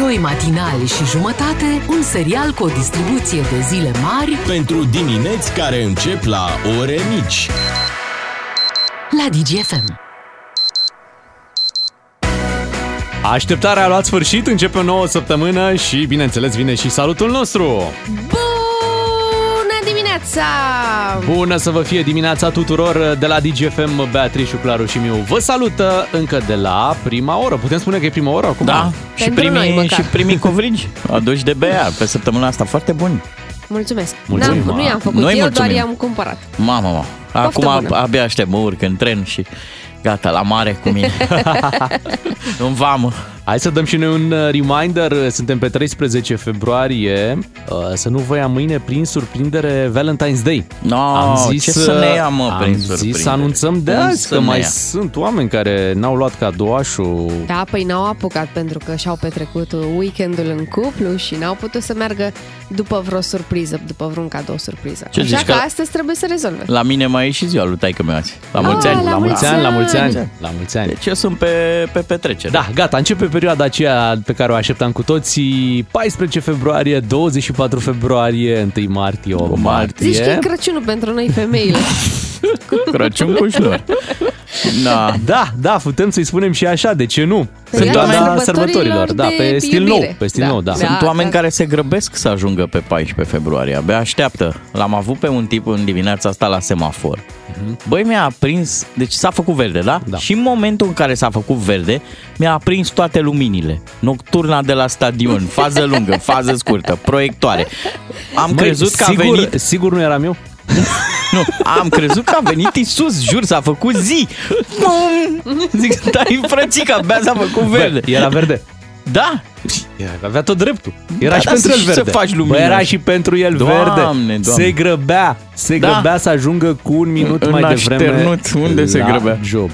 Doi matinali și jumătate, un serial cu o distribuție de zile mari Pentru dimineți care încep la ore mici. la DGFM. Așteptarea a luat sfârșit, începe o nouă săptămână și, bineînțeles, vine și salutul nostru. Bună dimineața! Bună să vă fie dimineața tuturor de la DGFM, Beatrice, Claru și Miu. Vă salută încă de la prima oră. Putem spune că e prima oră acum? Da, și Pentru noi, primii, măcar. și primii covrigi aduși de Bea pe săptămâna asta. Foarte buni. Mulțumesc. Mulțumim, N-am, nu ma. i-am făcut Noi eu, mulțumim. doar i-am cumpărat. Mamă, mă. Acum bună. abia aștept, mă urc în tren și gata, la mare cu mine. în vamă. Hai să dăm și noi un uh, reminder. Suntem pe 13 februarie. Uh, Să nu vă ia mâine prin surprindere Valentine's Day. No, ce să ne ia, mă, am prin zis surprindere? să anunțăm de Cum azi să că ne mai ia? sunt oameni care n-au luat cadouașul. Da, păi n-au apucat pentru că și-au petrecut weekendul în cuplu și n-au putut să meargă după vreo surpriză, după vreun cadou surpriză. Ce Așa zici că, că- astăzi trebuie să rezolve. La mine mai e și ziua lui taică meu azi. La Ah, mulți ani. la La mulți ani, la mulți ani, ani. la mulți ani. Deci eu sunt pe, pe petrecere. Da, gata, începe perioada aceea pe care o așteptam cu toții. 14 februarie, 24 februarie, 1 martie, 8 martie. Zici că e Crăciunul pentru noi femeile. Crăciun cu șlor. Da. Da, da, putem să-i spunem și așa, de ce nu? Perioada Perioada sărbătorilor da, de pe stil iubire. nou, pe stil Da. nou, da. Da. Sunt oameni că- care se grăbesc să ajungă pe 14 februarie. Abia așteaptă. L-am avut pe un tip în dimineața asta la semafor. Băi, mi-a aprins... Deci s-a făcut verde, da? Da. Și în momentul în care s-a făcut verde, mi-a aprins toate luminile. Nocturna de la stadion, fază lungă, fază scurtă, proiectoare. Am Măi, crezut că sigur, a venit... Sigur nu eram eu? Nu, am crezut că a venit Isus, jur, s-a făcut zi. Zic, stai frățică, abia s-a făcut verde. Era verde. Da, Era, avea tot dreptul. Era Da, și dar pentru să- el și să verde. faci lumină. Bă, era și pentru el Doamne, verde. Doamne. Se grăbea, se Da. grăbea să ajungă cu un minut În mai devreme așternut, unde se la grăbea? job.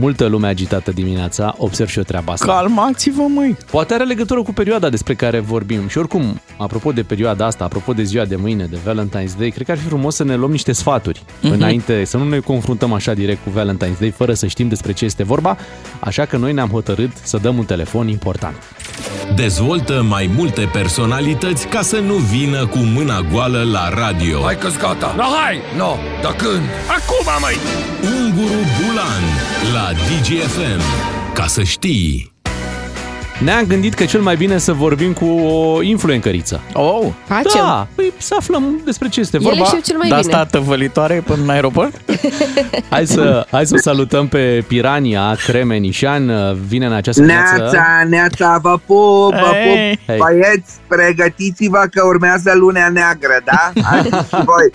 Multă lume agitată dimineața, observ și eu treaba asta. calmați-vă, măi. Poate are legătură cu perioada despre care vorbim. Și oricum, apropo de perioada asta, apropo de ziua de mâine, de Valentine's Day, cred că ar fi frumos să ne luăm niște sfaturi Mhm. înainte, să nu ne confruntăm așa direct cu Valentine's Day, fără să știm despre ce este vorba. Așa că noi ne-am hotărât să dăm un telefon important. Dezvoltă mai multe personalități ca să nu vină cu mâna goală la radio. Hai că gata. No, hai! No, dar când? Acum, măi! Unguru Bulan la DGFM. Ca să știi. Ne-am gândit că cel mai bine să vorbim cu o influencăriță. Oh, Facem. Da, păi să aflăm despre ce este Ele vorba. știu cel mai de bine. asta tăvălitoare până în aeroport? Hai să, hai să o salutăm pe Pirania Cremenișan. Vine în această dimineață. Neața, neața, vă pup, vă Hei. pup. Băieți, pregătiți-vă că urmează lunea neagră, da? Hai și voi.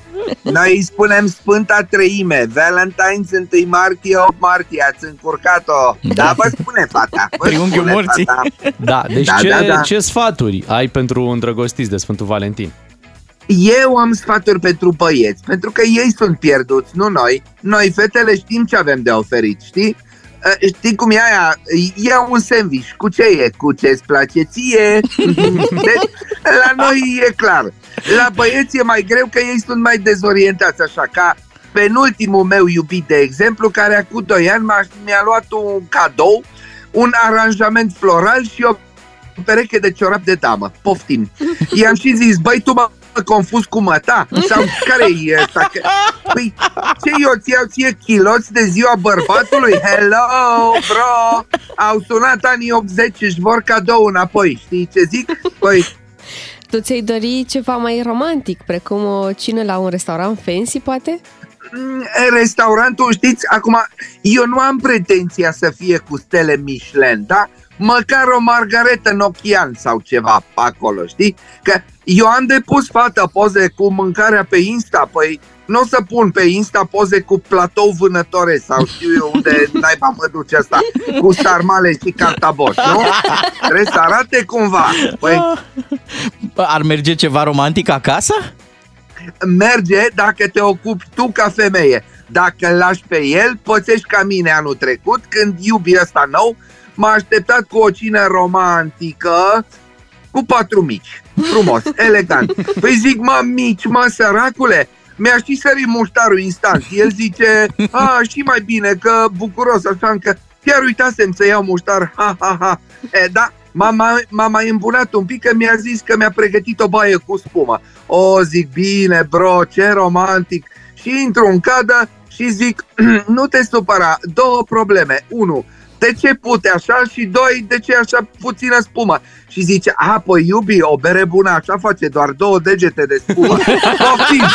Noi îi spunem Sfânta Treime, Valentine's 1 martie, 8 martie, ați încurcat-o. Da, vă spune fata. Vă Triunghiul spune morții. fata. Da, deci Da, ce, da, da. ce sfaturi ai pentru îndrăgostiți de Sfântul Valentin? Eu am sfaturi pentru băieți, pentru că ei sunt pierduți, nu noi. Noi, fetele, știm ce avem de oferit, știi? Uh, Știi cum e aia? Ia un sandwich. Cu ce e? Cu ce-ți place ție? Deci, la noi e clar. La băieți e mai greu că ei sunt mai dezorientați, așa ca penultimul meu iubit, de exemplu, care acum 2 ani m-a, mi-a luat un cadou, un aranjament floral și o pereche de ciorap de damă. Poftim. I-am și zis, băi, tu mă confuz cu măta? Sau care e ăsta? Că- Păi, ce eu ți iau ție chiloți de ziua bărbatului? Hello, bro! Au sunat anii 80 și vor cadou înapoi. Știi ce zic? Păi, Tu ți-ai dori ceva mai romantic, precum o cină la un restaurant fancy, poate? Mm, restaurantul, știți, acum, eu nu am pretenția să fie cu stele Michelin, da? Măcar o margaretă în ochian sau ceva pe acolo, știi? Că eu am depus, fată, poze cu mâncarea pe Insta, păi nu o să pun pe Insta poze cu platou vânătore sau știu eu unde naiba mă duce asta, cu sarmale și cartaboș, nu? Trebuie să arate cumva. Păi, Bă, Ar merge ceva romantic acasă? merge dacă te ocupi tu ca femeie. Dacă îl lași pe el, pățești ca mine anul trecut, când iubi ăsta nou, m-a așteptat cu o cină romantică, cu patru mici. Frumos, elegant. Păi zic, mă, mici, mă, săracule, mi-a și sărit muștarul instant. El zice, a, și mai bine, că bucuros, așa că chiar uitasem să iau muștar, ha, ha, ha. E, da, m-a, mai- m-a mai îmbunat un pic că mi-a zis că mi-a pregătit o baie cu spumă. O, zic, bine, bro, ce romantic. Și intru în cadă și zic, nu te supăra, două probleme. Unu, de ce pute așa? Și doi, de ce așa puțină spumă? Și zice, a, păi iubi, o bere bună așa face doar două degete de spumă. Poftim,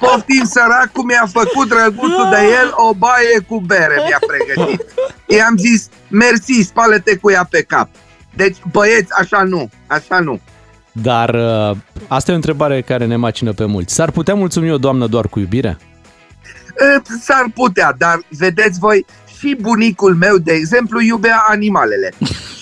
poftim săracul mi-a făcut drăguțul de el o baie cu bere mi-a pregătit. I-am zis, mersi, spală-te cu ea pe cap. Deci, băieți, așa nu, așa nu. Dar uh, asta e o întrebare care ne macină pe mulți. S-ar putea mulțumi o doamnă doar cu iubire? E, S-ar putea, dar vedeți voi, și bunicul meu, de exemplu, iubea animalele.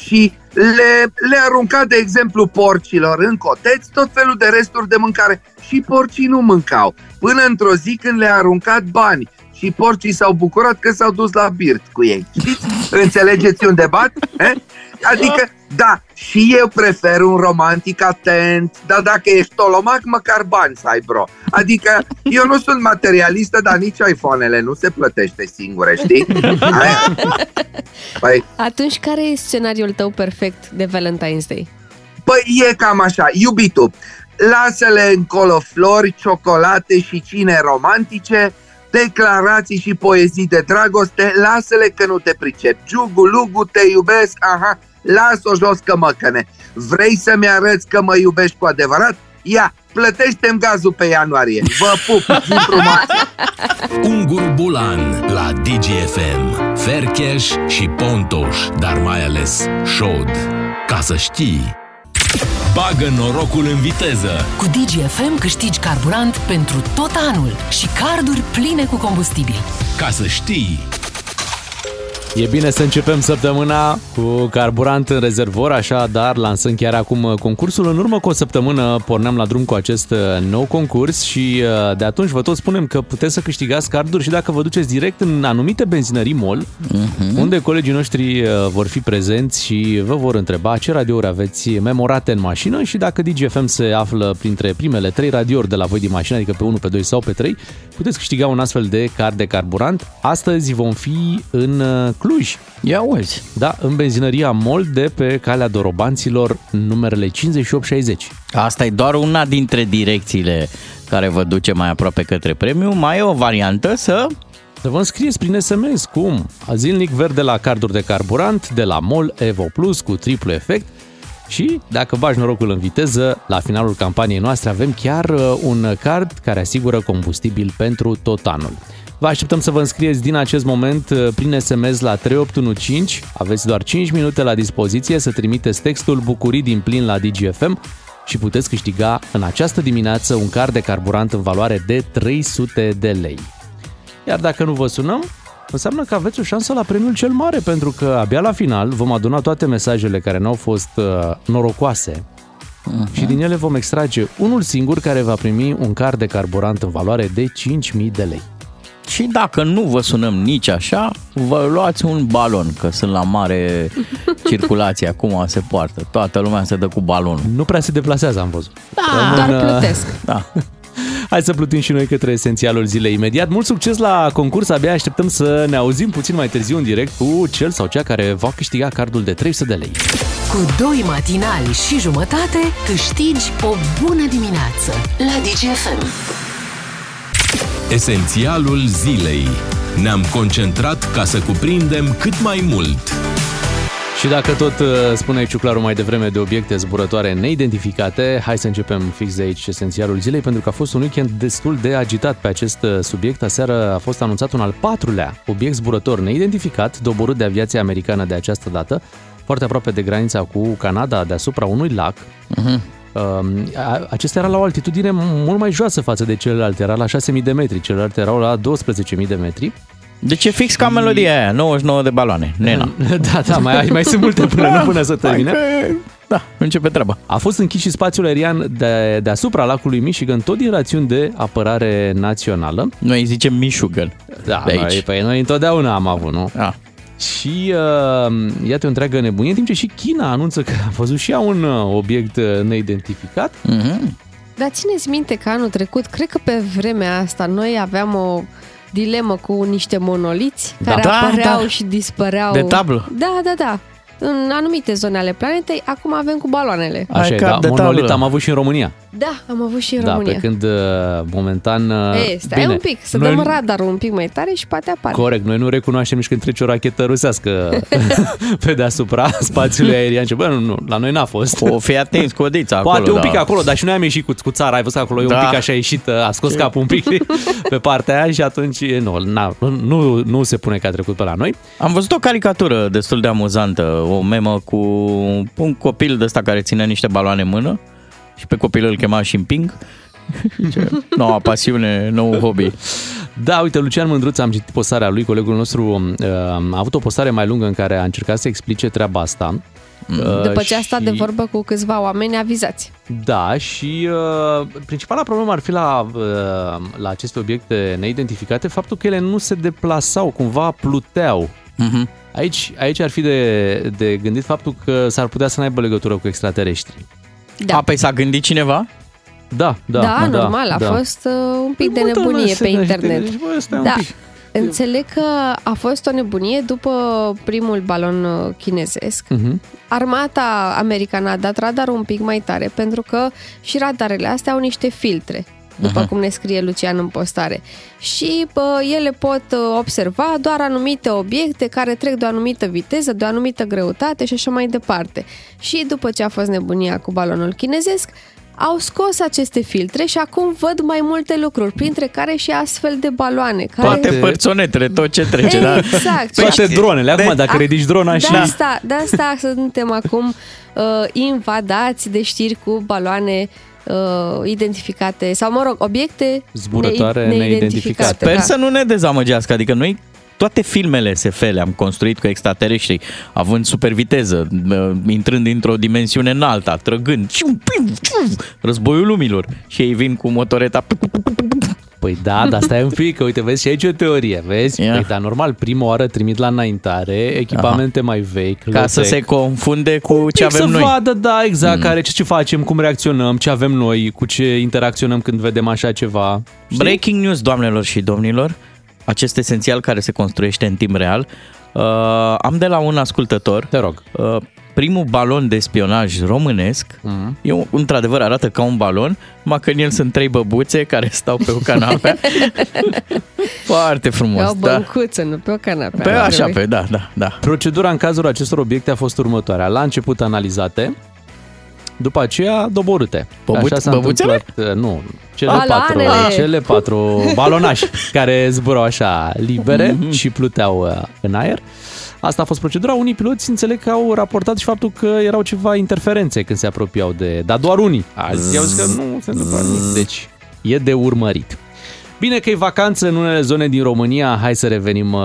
Și le, le arunca, de exemplu, porcilor în coteți tot felul de resturi de mâncare. Și porcii nu mâncau. Până într-o zi când le-a aruncat bani și porcii s-au bucurat că s-au dus la birt cu ei. Știți? Înțelegeți un debat? Eh? Adică, da, și eu prefer un romantic atent, dar dacă ești tolomac, măcar bani să ai, bro. Adică, eu nu sunt materialistă, dar nici iPhone-ele nu se plătește singure, știi? Aia. Păi, Atunci, care e scenariul tău perfect de Valentine's Day? Păi e cam așa, iubitul, lasă-le încolo flori, ciocolate și cine romantice, declarații și poezii de dragoste, lasă-le că nu te pricep. Giugu, lugu, te iubesc, aha, las-o jos că măcăne. Vrei să-mi arăți că mă iubești cu adevărat? Ia, plătește-mi gazul pe ianuarie. Vă pup, zi frumoasă! Ungur Bulan la DGFM. Fercheș și Pontoș, dar mai ales Șod. Ca să știi. Bagă norocul în viteză. Cu DGFM câștigi carburant pentru tot anul și carduri pline cu combustibil. Ca să știi. E bine să începem săptămâna cu carburant în rezervor, așa, dar lansăm chiar acum concursul. În urmă cu o săptămână porneam la drum cu acest uh, nou concurs și uh, de atunci vă tot spunem că puteți să câștigați carduri și dacă vă duceți direct în anumite benzinării mall, uh-huh. unde colegii noștri uh, vor fi prezenți și vă vor întreba ce radiouri aveți memorate în mașină și dacă DGFM se află printre primele trei radiouri de la voi din mașină, adică pe 1, pe 2 sau pe 3, puteți câștiga un astfel de card de carburant. Astăzi vom fi în uh, Cluj. Ia uzi. Da, în benzinăria MOL de pe calea Dorobanților, numerele 5860. Asta e doar una dintre direcțiile care vă duce mai aproape către premiu. Mai e o variantă să... Să vă înscrieți prin SMS, cum? Zilnic verde la carduri de carburant, de la MOL Evo Plus cu triplu efect și, dacă bagi norocul în viteză, la finalul campaniei noastre avem chiar uh, un card care asigură combustibil pentru tot anul. Vă așteptăm să vă înscrieți din acest moment uh, prin SMS la 3815. Aveți doar 5 minute la dispoziție să trimiteți textul Bucurii din plin la DGFM și puteți câștiga în această dimineață un card de carburant în valoare de 300 de lei. Iar dacă nu vă sunăm, înseamnă că aveți o șansă la premiul cel mare, pentru că abia la final vom aduna toate mesajele care n-au fost uh, norocoase uh-huh. și din ele vom extrage unul singur care va primi un card de carburant în valoare de 5.000 de lei. Și dacă nu vă sunăm nici așa, vă luați un balon, că sunt la mare circulație acum, se poartă. Toată lumea se dă cu balonul. Nu prea se deplasează, am văzut. Da, doar plătesc. Da. Hai să plutim și noi către esențialul zilei imediat. Mult succes la concurs, abia așteptăm să ne auzim puțin mai târziu în direct cu cel sau cea care va câștiga cardul de 300 de lei. Cu doi matinali și jumătate câștigi o bună dimineață la DGFM. Esențialul zilei. Ne-am concentrat ca să cuprindem cât mai mult. Și dacă tot uh, spuneai Ciuclaru mai devreme de obiecte zburătoare neidentificate, hai să începem fix de aici esențialul zilei, pentru că a fost un weekend destul de agitat pe acest uh, subiect. Aseară a fost anunțat un al patrulea obiect zburător neidentificat, doborât de aviația americană de această dată, foarte aproape de granița cu Canada, deasupra unui lac. Uh-huh. Acesta era la o altitudine mult mai joasă față de celelalte, era la 6.000 de metri, celelalte erau la 12.000 de metri. Deci e fix ca melodia aia, 99 de baloane, nena. Da, da, mai, mai sunt multe până, nu până să termine. Da, începe treaba. A fost închis și spațiul aerian de, deasupra lacului Michigan, tot din rațiuni de apărare națională. Noi îi zicem Michigan. Da, de noi, aici. păi noi întotdeauna am avut, nu? Da. Și uh, iată o întreagă nebunie, în timp ce și China anunță că a văzut și ea un uh, obiect uh, neidentificat. Mm-hmm. Dar țineți minte că anul trecut, cred că pe vremea asta, noi aveam o dilemă cu niște monoliți Da. care Da, apăreau da. și dispăreau. De tablă. Da, da, da. În anumite zone ale planetei, acum avem cu baloanele. Așa Hai, e, cap da, de monolit tablă. am avut și în România. Da, am avut și în da, România. pe când uh, momentan... uh, Ei, stai bine, un pic, să noi- dăm radarul un pic mai tare și poate apare. Corect, noi nu recunoaștem nici când trece o rachetă rusească pe deasupra spațiului aerian. Și, bă, nu, nu, la noi n-a fost. O fi atins cu odița acolo. Poate un pic da. acolo, dar și noi am ieșit cu, cu țara, ai văzut acolo, e un Da. pic așa ieșit, a scos capul un pic pe partea aia și atunci nu, na, nu, nu se pune că a trecut pe la noi. Am văzut o caricatură destul de amuzantă, o memă cu un copil de ăsta care ținea niște baloane în mână și pe copil îl chema Shimping. Ce Noua pasiune, nou hobby. Da, uite, Lucian Mândruț, am citit postarea lui, colegul nostru uh, a avut o postare mai lungă în care a încercat să explice treaba asta. Uh, După ce a stat și- de vorbă cu câțiva oameni avizați. Da, și uh, principala problemă ar fi la, uh, la aceste obiecte neidentificate faptul că ele nu se deplasau, cumva pluteau. Mhm. Aici, aici ar fi de, de gândit faptul că s-ar putea să n-aibă legătură cu extraterestri. Da. A, păi s-a gândit cineva? Da, da, Da, da normal, a da. fost uh, un pic de Multă lume nebunie se pe dă- internet. Deci, bă, stai un Da, pic. înțeleg că a fost o nebunie după primul balon uh, chinezesc. Mhm. Armata americană a dat radarul un pic mai tare pentru că și radarele astea au niște filtre după cum ne scrie Lucian în postare. Și bă, ele pot uh, observa doar anumite obiecte care trec de o anumită viteză, de o anumită greutate și așa mai departe. Și după ce a fost nebunia cu balonul chinezesc, au scos aceste filtre și acum văd mai multe lucruri, printre care și astfel de baloane. Care... Toate părțonetele, tot ce trece, da? Exact. Toate dronele. Acum, Deci- dacă ridici drona și... De asta, de asta suntem acum uh, invadați de știri cu baloane uh, identificate sau, mă rog, obiecte Zburătoare nei- neidentificate. Sper da. să nu ne dezamăgească, adică noi toate filmele SF le-am construit cu extraterestri, având superviteză, uh, intrând dintr-o dimensiune înaltă, trăgând, cium, piu, cium, războiul lumilor și ei vin cu motoreta. Păi da, dar stai un pic, că uite, vezi și aici o teorie, vezi? Ia. Păi, dar normal, prima oară trimit la înaintare echipamente mai vechi, Ca să low-tech. se confunde cu ce Pic avem să noi. vadă, da, exact, care, ce, ce facem, cum reacționăm, ce avem noi, cu ce interacționăm când vedem așa ceva. Știi? Breaking news, doamnelor și domnilor, acest esențial care se construiește în timp real. Uh, am de la un ascultător Te rog. uh, primul balon de spionaj românesc. Mhm. Eu, într-adevăr, arată ca un balon, numai că în el sunt trei băbuțe care stau pe o canapea. Foarte frumos, Pe o da. băncuță, nu pe o canapea. Pe așa, Trebuie. pe da, da, da. Procedura în cazul acestor obiecte a fost următoarea. La început analizate, după aceea doborâte. Băbuț- Așa s-a băbuțele? întâmplat, uh, nu, cele Baloanele! patru, cele patru balonași care zburau așa libere Mhm. și pluteau uh, în aer. Asta a fost procedura. Unii piloți înțeleg că au raportat și faptul că erau ceva interferențe când se apropiau de... Dar doar unii. Alții au zis că nu se întâmplă nimic. Deci e de urmărit. Bine că e vacanță în unele zone din România, hai să revenim uh,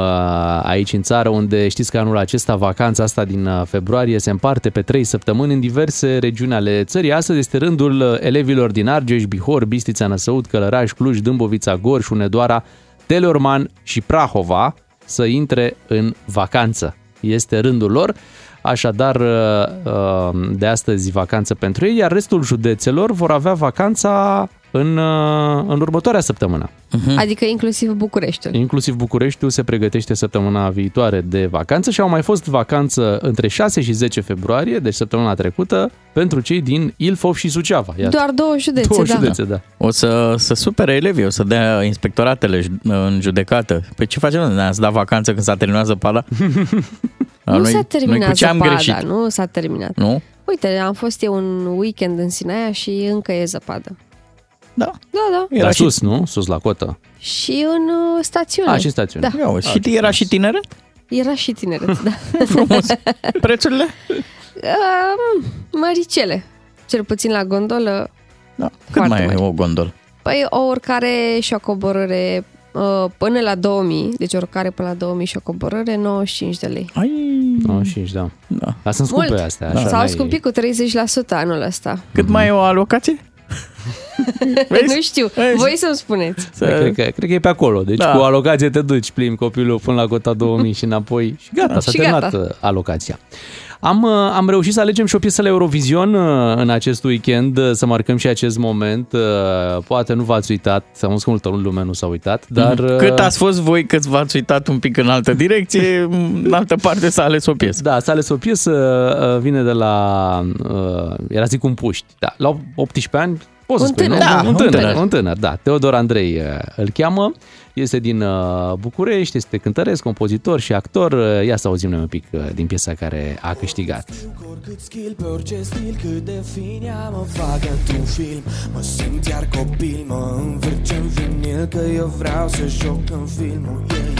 aici în țară, unde știți că anul acesta, vacanța asta din uh, februarie, se împarte pe 3 săptămâni în diverse regiuni ale țării. Astăzi este rândul uh, elevilor din Argeș, Bihor, Bistița, Năsăud, Călăraș, Cluj, Dâmbovița, Gorj, Hunedoara, Teleorman și Prahova să intre în vacanță. Este rândul lor. Așadar, uh, uh, de astăzi vacanță pentru ei, iar restul județelor vor avea vacanța în, uh, în următoarea săptămână. Adică inclusiv Bucureștiul. Inclusiv Bucureștiul se pregătește săptămâna viitoare de vacanță și au mai fost vacanță între 6 și 10 februarie, deci săptămâna trecută, pentru cei din Ilfov și Suceava. Iată. Doar două județe, Două da. județe, da. O să, să supere elevii, o să dea inspectoratele ju- în judecată. Pe ce facem? Ne-ați dat vacanță când s-a terminat zăpada? La Nu noi- s-a terminat noi cu ce am zăpada, greșit? nu s-a terminat. Nu? Uite, am fost eu un weekend în Sinaia și încă e zăpadă. Da. Da, da. Era Dar și- sus, nu? Sus la cotă. Și în uh, stațiune. A, și în stațiune. Da. Ia, uite, și era și tineret? Era și tineret, da. Frumos. Prețurile? Uh, măricele. Cel puțin la gondolă. Da. Cât Foarte mai e mari. o gondolă? Păi o urcare și o coborâre uh, până la 2000, deci o urcare până la 2000 și o coborâre 95 de lei. Ai... 95, da. Da. Dar sunt scumpe Mult. astea. Da. Așa, S-au n-ai- scumpit cu 30% anul ăsta. Cât mai e o alocație? Vezi? Nu știu, Vezi? voi să-mi spuneți. Păi, Cred că, cred că e pe acolo. Deci Da. cu alocație te duci, plimbi copilul până la cota 2000 și înapoi și gata, Da. s-a Și terminat gata. uh, alocația. Am, uh, am reușit să alegem și o piesă la Eurovision uh, în acest weekend, uh, să marcăm și acest moment. Uh, Poate nu v-ați uitat, am că multă lume nu s-a uitat, dar... uh, Cât ați fost voi cât v-ați uitat un pic în altă direcție, în altă parte s-a ales o piesă. Da, s-a ales o piesă, uh, vine de la, uh, era zic un puști, da, la 18 ani, poți să Un spui, nu? tânăr. Da, un, un tânăr, tânăr. un tânăr, da. Teodor Andrei uh, îl cheamă, este din uh, București, este cântăresc, compozitor și actor. Uh, Ia să auzim noi un pic uh, din piesa care a câștigat. Oricât skill, pe orice stil, cât de fin ea mă fac într-un film Mă simt iar copil, mă învârce în vinil Că eu vreau să joc în filmul ei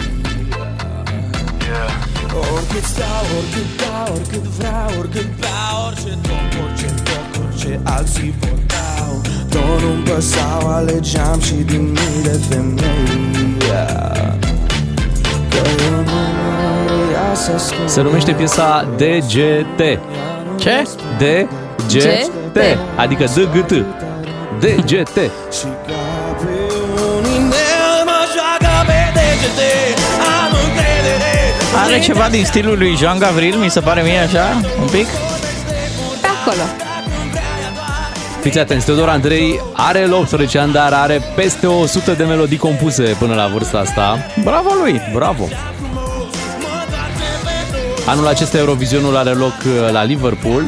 Oricât stau, oricât dau, oricât vreau, oricât beau Orice toc, orice toc, orice alții vor dau Tot nu-mi păsau, alegeam și din mii de femei Că eu nu mă iasă ascund Se numește piesa DGT. Ce? DGT, adică DGT. DGT. Și ca pe un inel mă joacă pe degete Am încredere Are ceva din stilul lui Jean Gavril, mi se pare mie așa, un pic? Pe acolo. Fiți atenți, Teodor Andrei are 18 ani, dar are peste 100 de melodii compuse până la vârsta asta. Bravo lui! Bravo! Anul acesta Eurovizionul are loc uh, la Liverpool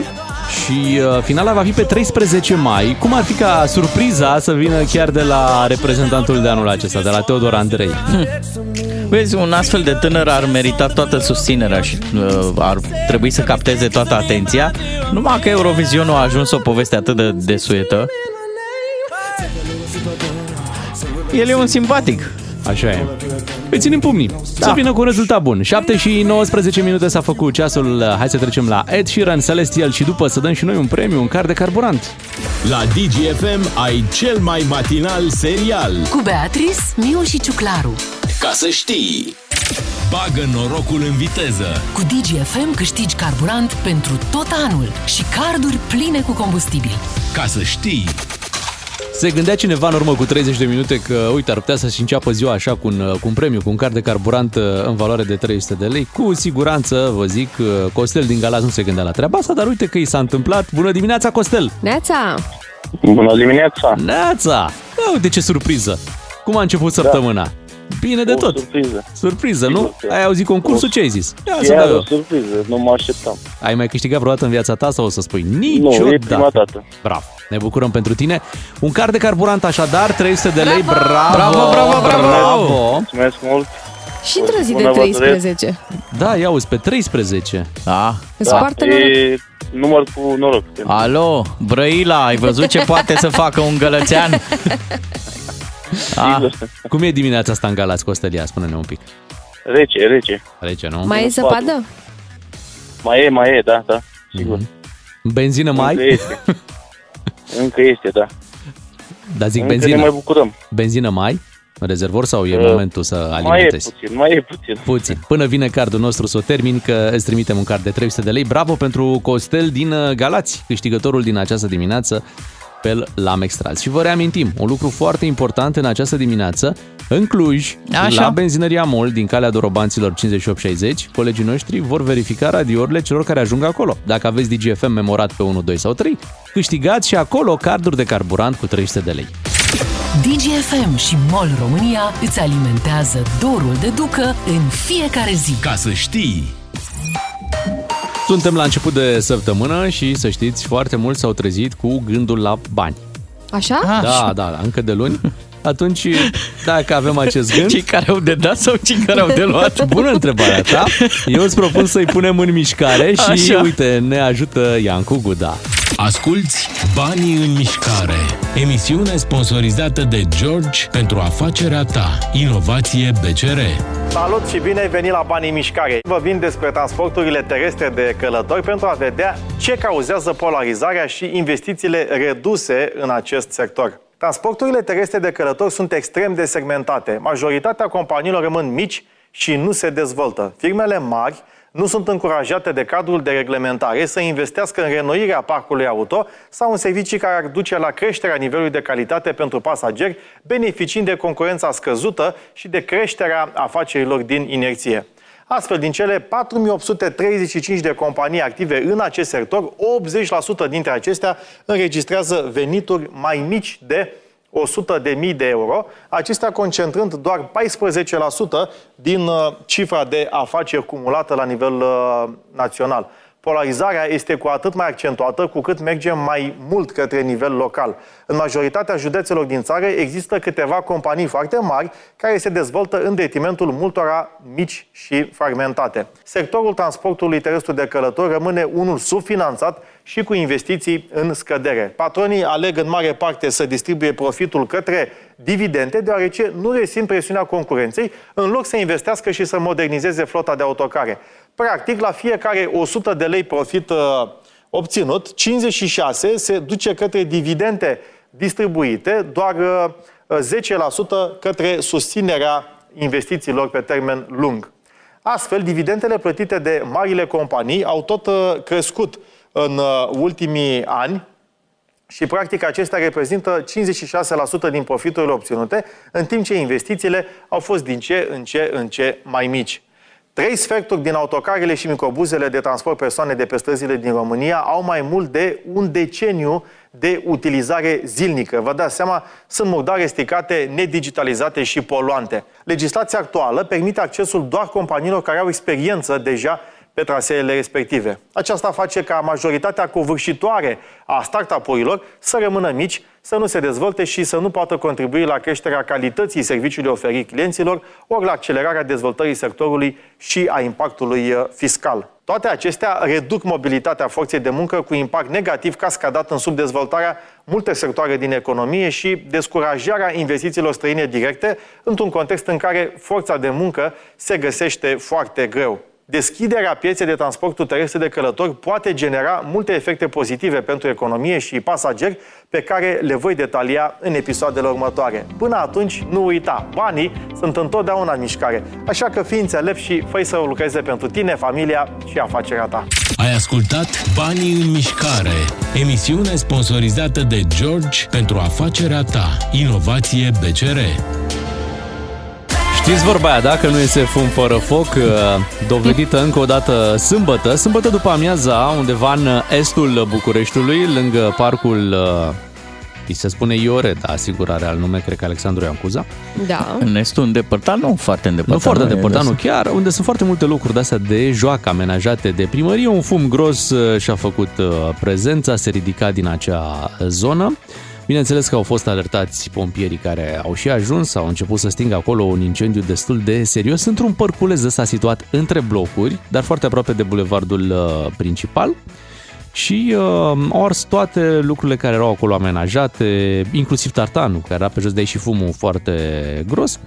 și uh, finala va fi pe 13 mai. Cum ar fi ca surpriza să vină chiar de la reprezentantul de anul acesta, de la Teodor Andrei? Vezi, un astfel de tânăr ar merita toată susținerea și uh, ar trebui să capteze toată atenția. Numai că Eurovizionul a ajuns o poveste atât de desuetă. El e un simpatic. Așa e. Îi ținem pumnii. Da. Să vină cu un rezultat bun. 7 și 19 minute s-a făcut ceasul. Hai să trecem la Ed Sheeran, Celestial și după să dăm și noi un premiu, un car de carburant. La DGFM ai cel mai matinal serial. Cu Beatrice, Miu și Ciuclaru. Ca să știi! Bagă norocul în viteză. Cu DGFM câștigi carburant pentru tot anul și carduri pline cu combustibil. Ca să știi! Se gândea cineva în urmă cu 30 de minute că, uite, ar putea să-și înceapă ziua așa cu un, cu un premiu, cu un card de carburant uh, în valoare de 300 de lei. Cu siguranță, vă zic, uh, Costel din Galați nu se gândea la treaba asta, dar uite că i s-a întâmplat. Bună dimineața, Costel! Neața! Bună dimineața! Neața! Ia uite ce surpriză! Cum a început săptămâna? Bine de O tot! surpriză. Surpriză, nu? Sigur că- Ai auzit concursul? Ce ai zis? Ia să Iar dau o eu. surpriză, nu mă așteptam. Ai mai câștigat vreodată în viața ta sau o să spui Nu, niciodată? e prima dată. Bravo! Ne bucurăm pentru tine. Un card de carburant așadar, 300 de lei. Bravo! Bravo, bravo, bravo! bravo. Mulțumesc mult! Și într-o zi de Bună vă doresc. 13. Da, ia uzi, pe 13. Da. Îți Da, poartă noroc. e număr cu noroc. Alo, Brăila, ai văzut ce poate să facă un gălățean? Ah, Cum e dimineața asta în Galați, Costelia? Spune-ne un pic. Rece, rece. Rece, nu? Mai e zăpadă? Mai e, mai e, da, da, sigur. Benzină Încă mai? este. Încă este, da. Da, zic Încă ne benzină. mai bucurăm. Benzină mai? În rezervor sau e Uh, momentul să Mai e alimentezi? puțin, mai e puțin. Puțin. Până vine cardul nostru să o termin, că îți trimitem un card de 300 de lei. Bravo pentru Costel din uh, Galați, câștigătorul din această dimineață. Pe el l-am extras. Și vă reamintim, un lucru foarte important în această dimineață, în Cluj, Așa. la benzinăria MOL din calea Dorobanților 5860, colegii noștri vor verifica radiourile celor care ajung acolo. Dacă aveți DGFM memorat pe 1, 2 sau 3, câștigați și acolo carduri de carburant cu 300 de lei. DGFM și MOL România îți alimentează dorul de ducă în fiecare zi. Ca să știi! Suntem la început de săptămână și să știți, foarte mulți s-au trezit cu gândul la bani. Așa? Ah, Da, da, da, încă de luni. Atunci, dacă avem acest gând... cei care au de dat sau cei care au de luat? Bună întrebarea ta. Eu îți propun să-i punem în mișcare și, Așa. uite, ne ajută Iancu Guda. Asculți Banii în mișcare. Emisiune sponsorizată de George pentru afacerea ta. Inovație BCR. Salut și bine ai venit la Banii în Mișcare! Vă vin despre transporturile terestre de călători pentru a vedea ce cauzează polarizarea și investițiile reduse în acest sector. Transporturile terestre de călători sunt extrem de segmentate. Majoritatea companiilor rămân mici și nu se dezvoltă. Firmele mari nu sunt încurajate de cadrul de reglementare să investească în renoirea parcului auto sau în servicii care ar duce la creșterea nivelului de calitate pentru pasageri, beneficiind de concurența scăzută și de creșterea afacerilor din inerție. Astfel, din cele 4835 de companii active în acest sector, 80% dintre acestea înregistrează venituri mai mici de 100.000 de euro, acestea concentrând doar 14% din uh, cifra de afaceri cumulată la nivel uh, național polarizarea este cu atât mai accentuată cu cât mergem mai mult către nivel local. În majoritatea județelor din țară există câteva companii foarte mari care se dezvoltă în detrimentul multora mici și fragmentate. Sectorul transportului terestru de călători rămâne unul subfinanțat și cu investiții în scădere. Patronii aleg în mare parte să distribuie profitul către dividende, deoarece nu resimt presiunea concurenței, în loc să investească și să modernizeze flota de autocare. Practic, la fiecare 100 de lei profit uh, obținut, 56 se duce către dividende distribuite, doar uh, 10% către susținerea investițiilor pe termen lung. Astfel, dividendele plătite de marile companii au tot uh, crescut în uh, ultimii ani și, practic, acestea reprezintă 56% din profiturile obținute, în timp ce investițiile au fost din ce în ce în ce mai mici. Trei sferturi din autocarele și microbuzele de transport persoane de pe străzile din România au mai mult de un deceniu de utilizare zilnică. Vă dați seama, sunt murdare stricate, nedigitalizate și poluante. Legislația actuală permite accesul doar companiilor care au experiență deja pe traseele respective. Aceasta face ca majoritatea covârșitoare a startup-urilor să rămână mici, să nu se dezvolte și să nu poată contribui la creșterea calității serviciului oferit clienților, ori la accelerarea dezvoltării sectorului și a impactului uh, fiscal. Toate acestea reduc mobilitatea forței de muncă cu impact negativ cascadat în subdezvoltarea multe sectoare din economie și descurajarea investițiilor străine directe într-un context în care forța de muncă se găsește foarte greu. Deschiderea pieței de transportul terestru de călători poate genera multe efecte pozitive pentru economie și pasageri pe care le voi detalia în episoadele următoare. Până atunci, nu uita, banii sunt întotdeauna în mișcare, așa că fii înțelept și fă să lucreze pentru tine, familia și afacerea ta. Ai ascultat Banii în mișcare, emisiune sponsorizată de George pentru afacerea ta. Inovație BCR. Știți vorba aia, dacă nu iese fum fără foc, uh, dovedită încă o dată sâmbătă, sâmbătă după amiaza, undeva în estul Bucureștiului, lângă parcul uh, îi se spune Iore, da, sigur are al nume, cred că Alexandru Iancuza. Da. În estul îndepărtat, nu foarte îndepărtat. Nu foarte e îndepărtat, nu des. chiar, unde sunt foarte multe locuri de-astea de joacă amenajate de primărie. Un fum gros uh, și-a făcut uh, prezența, se ridica din acea zonă. Bineînțeles că au fost alertați pompierii care au și ajuns, au început să stingă acolo un incendiu destul de serios într-un părculeț ăsta situat între blocuri, dar foarte aproape de bulevardul uh, principal și uh, au ars toate lucrurile care erau acolo amenajate, inclusiv tartanul, care era pe jos de aici și fumul foarte gros.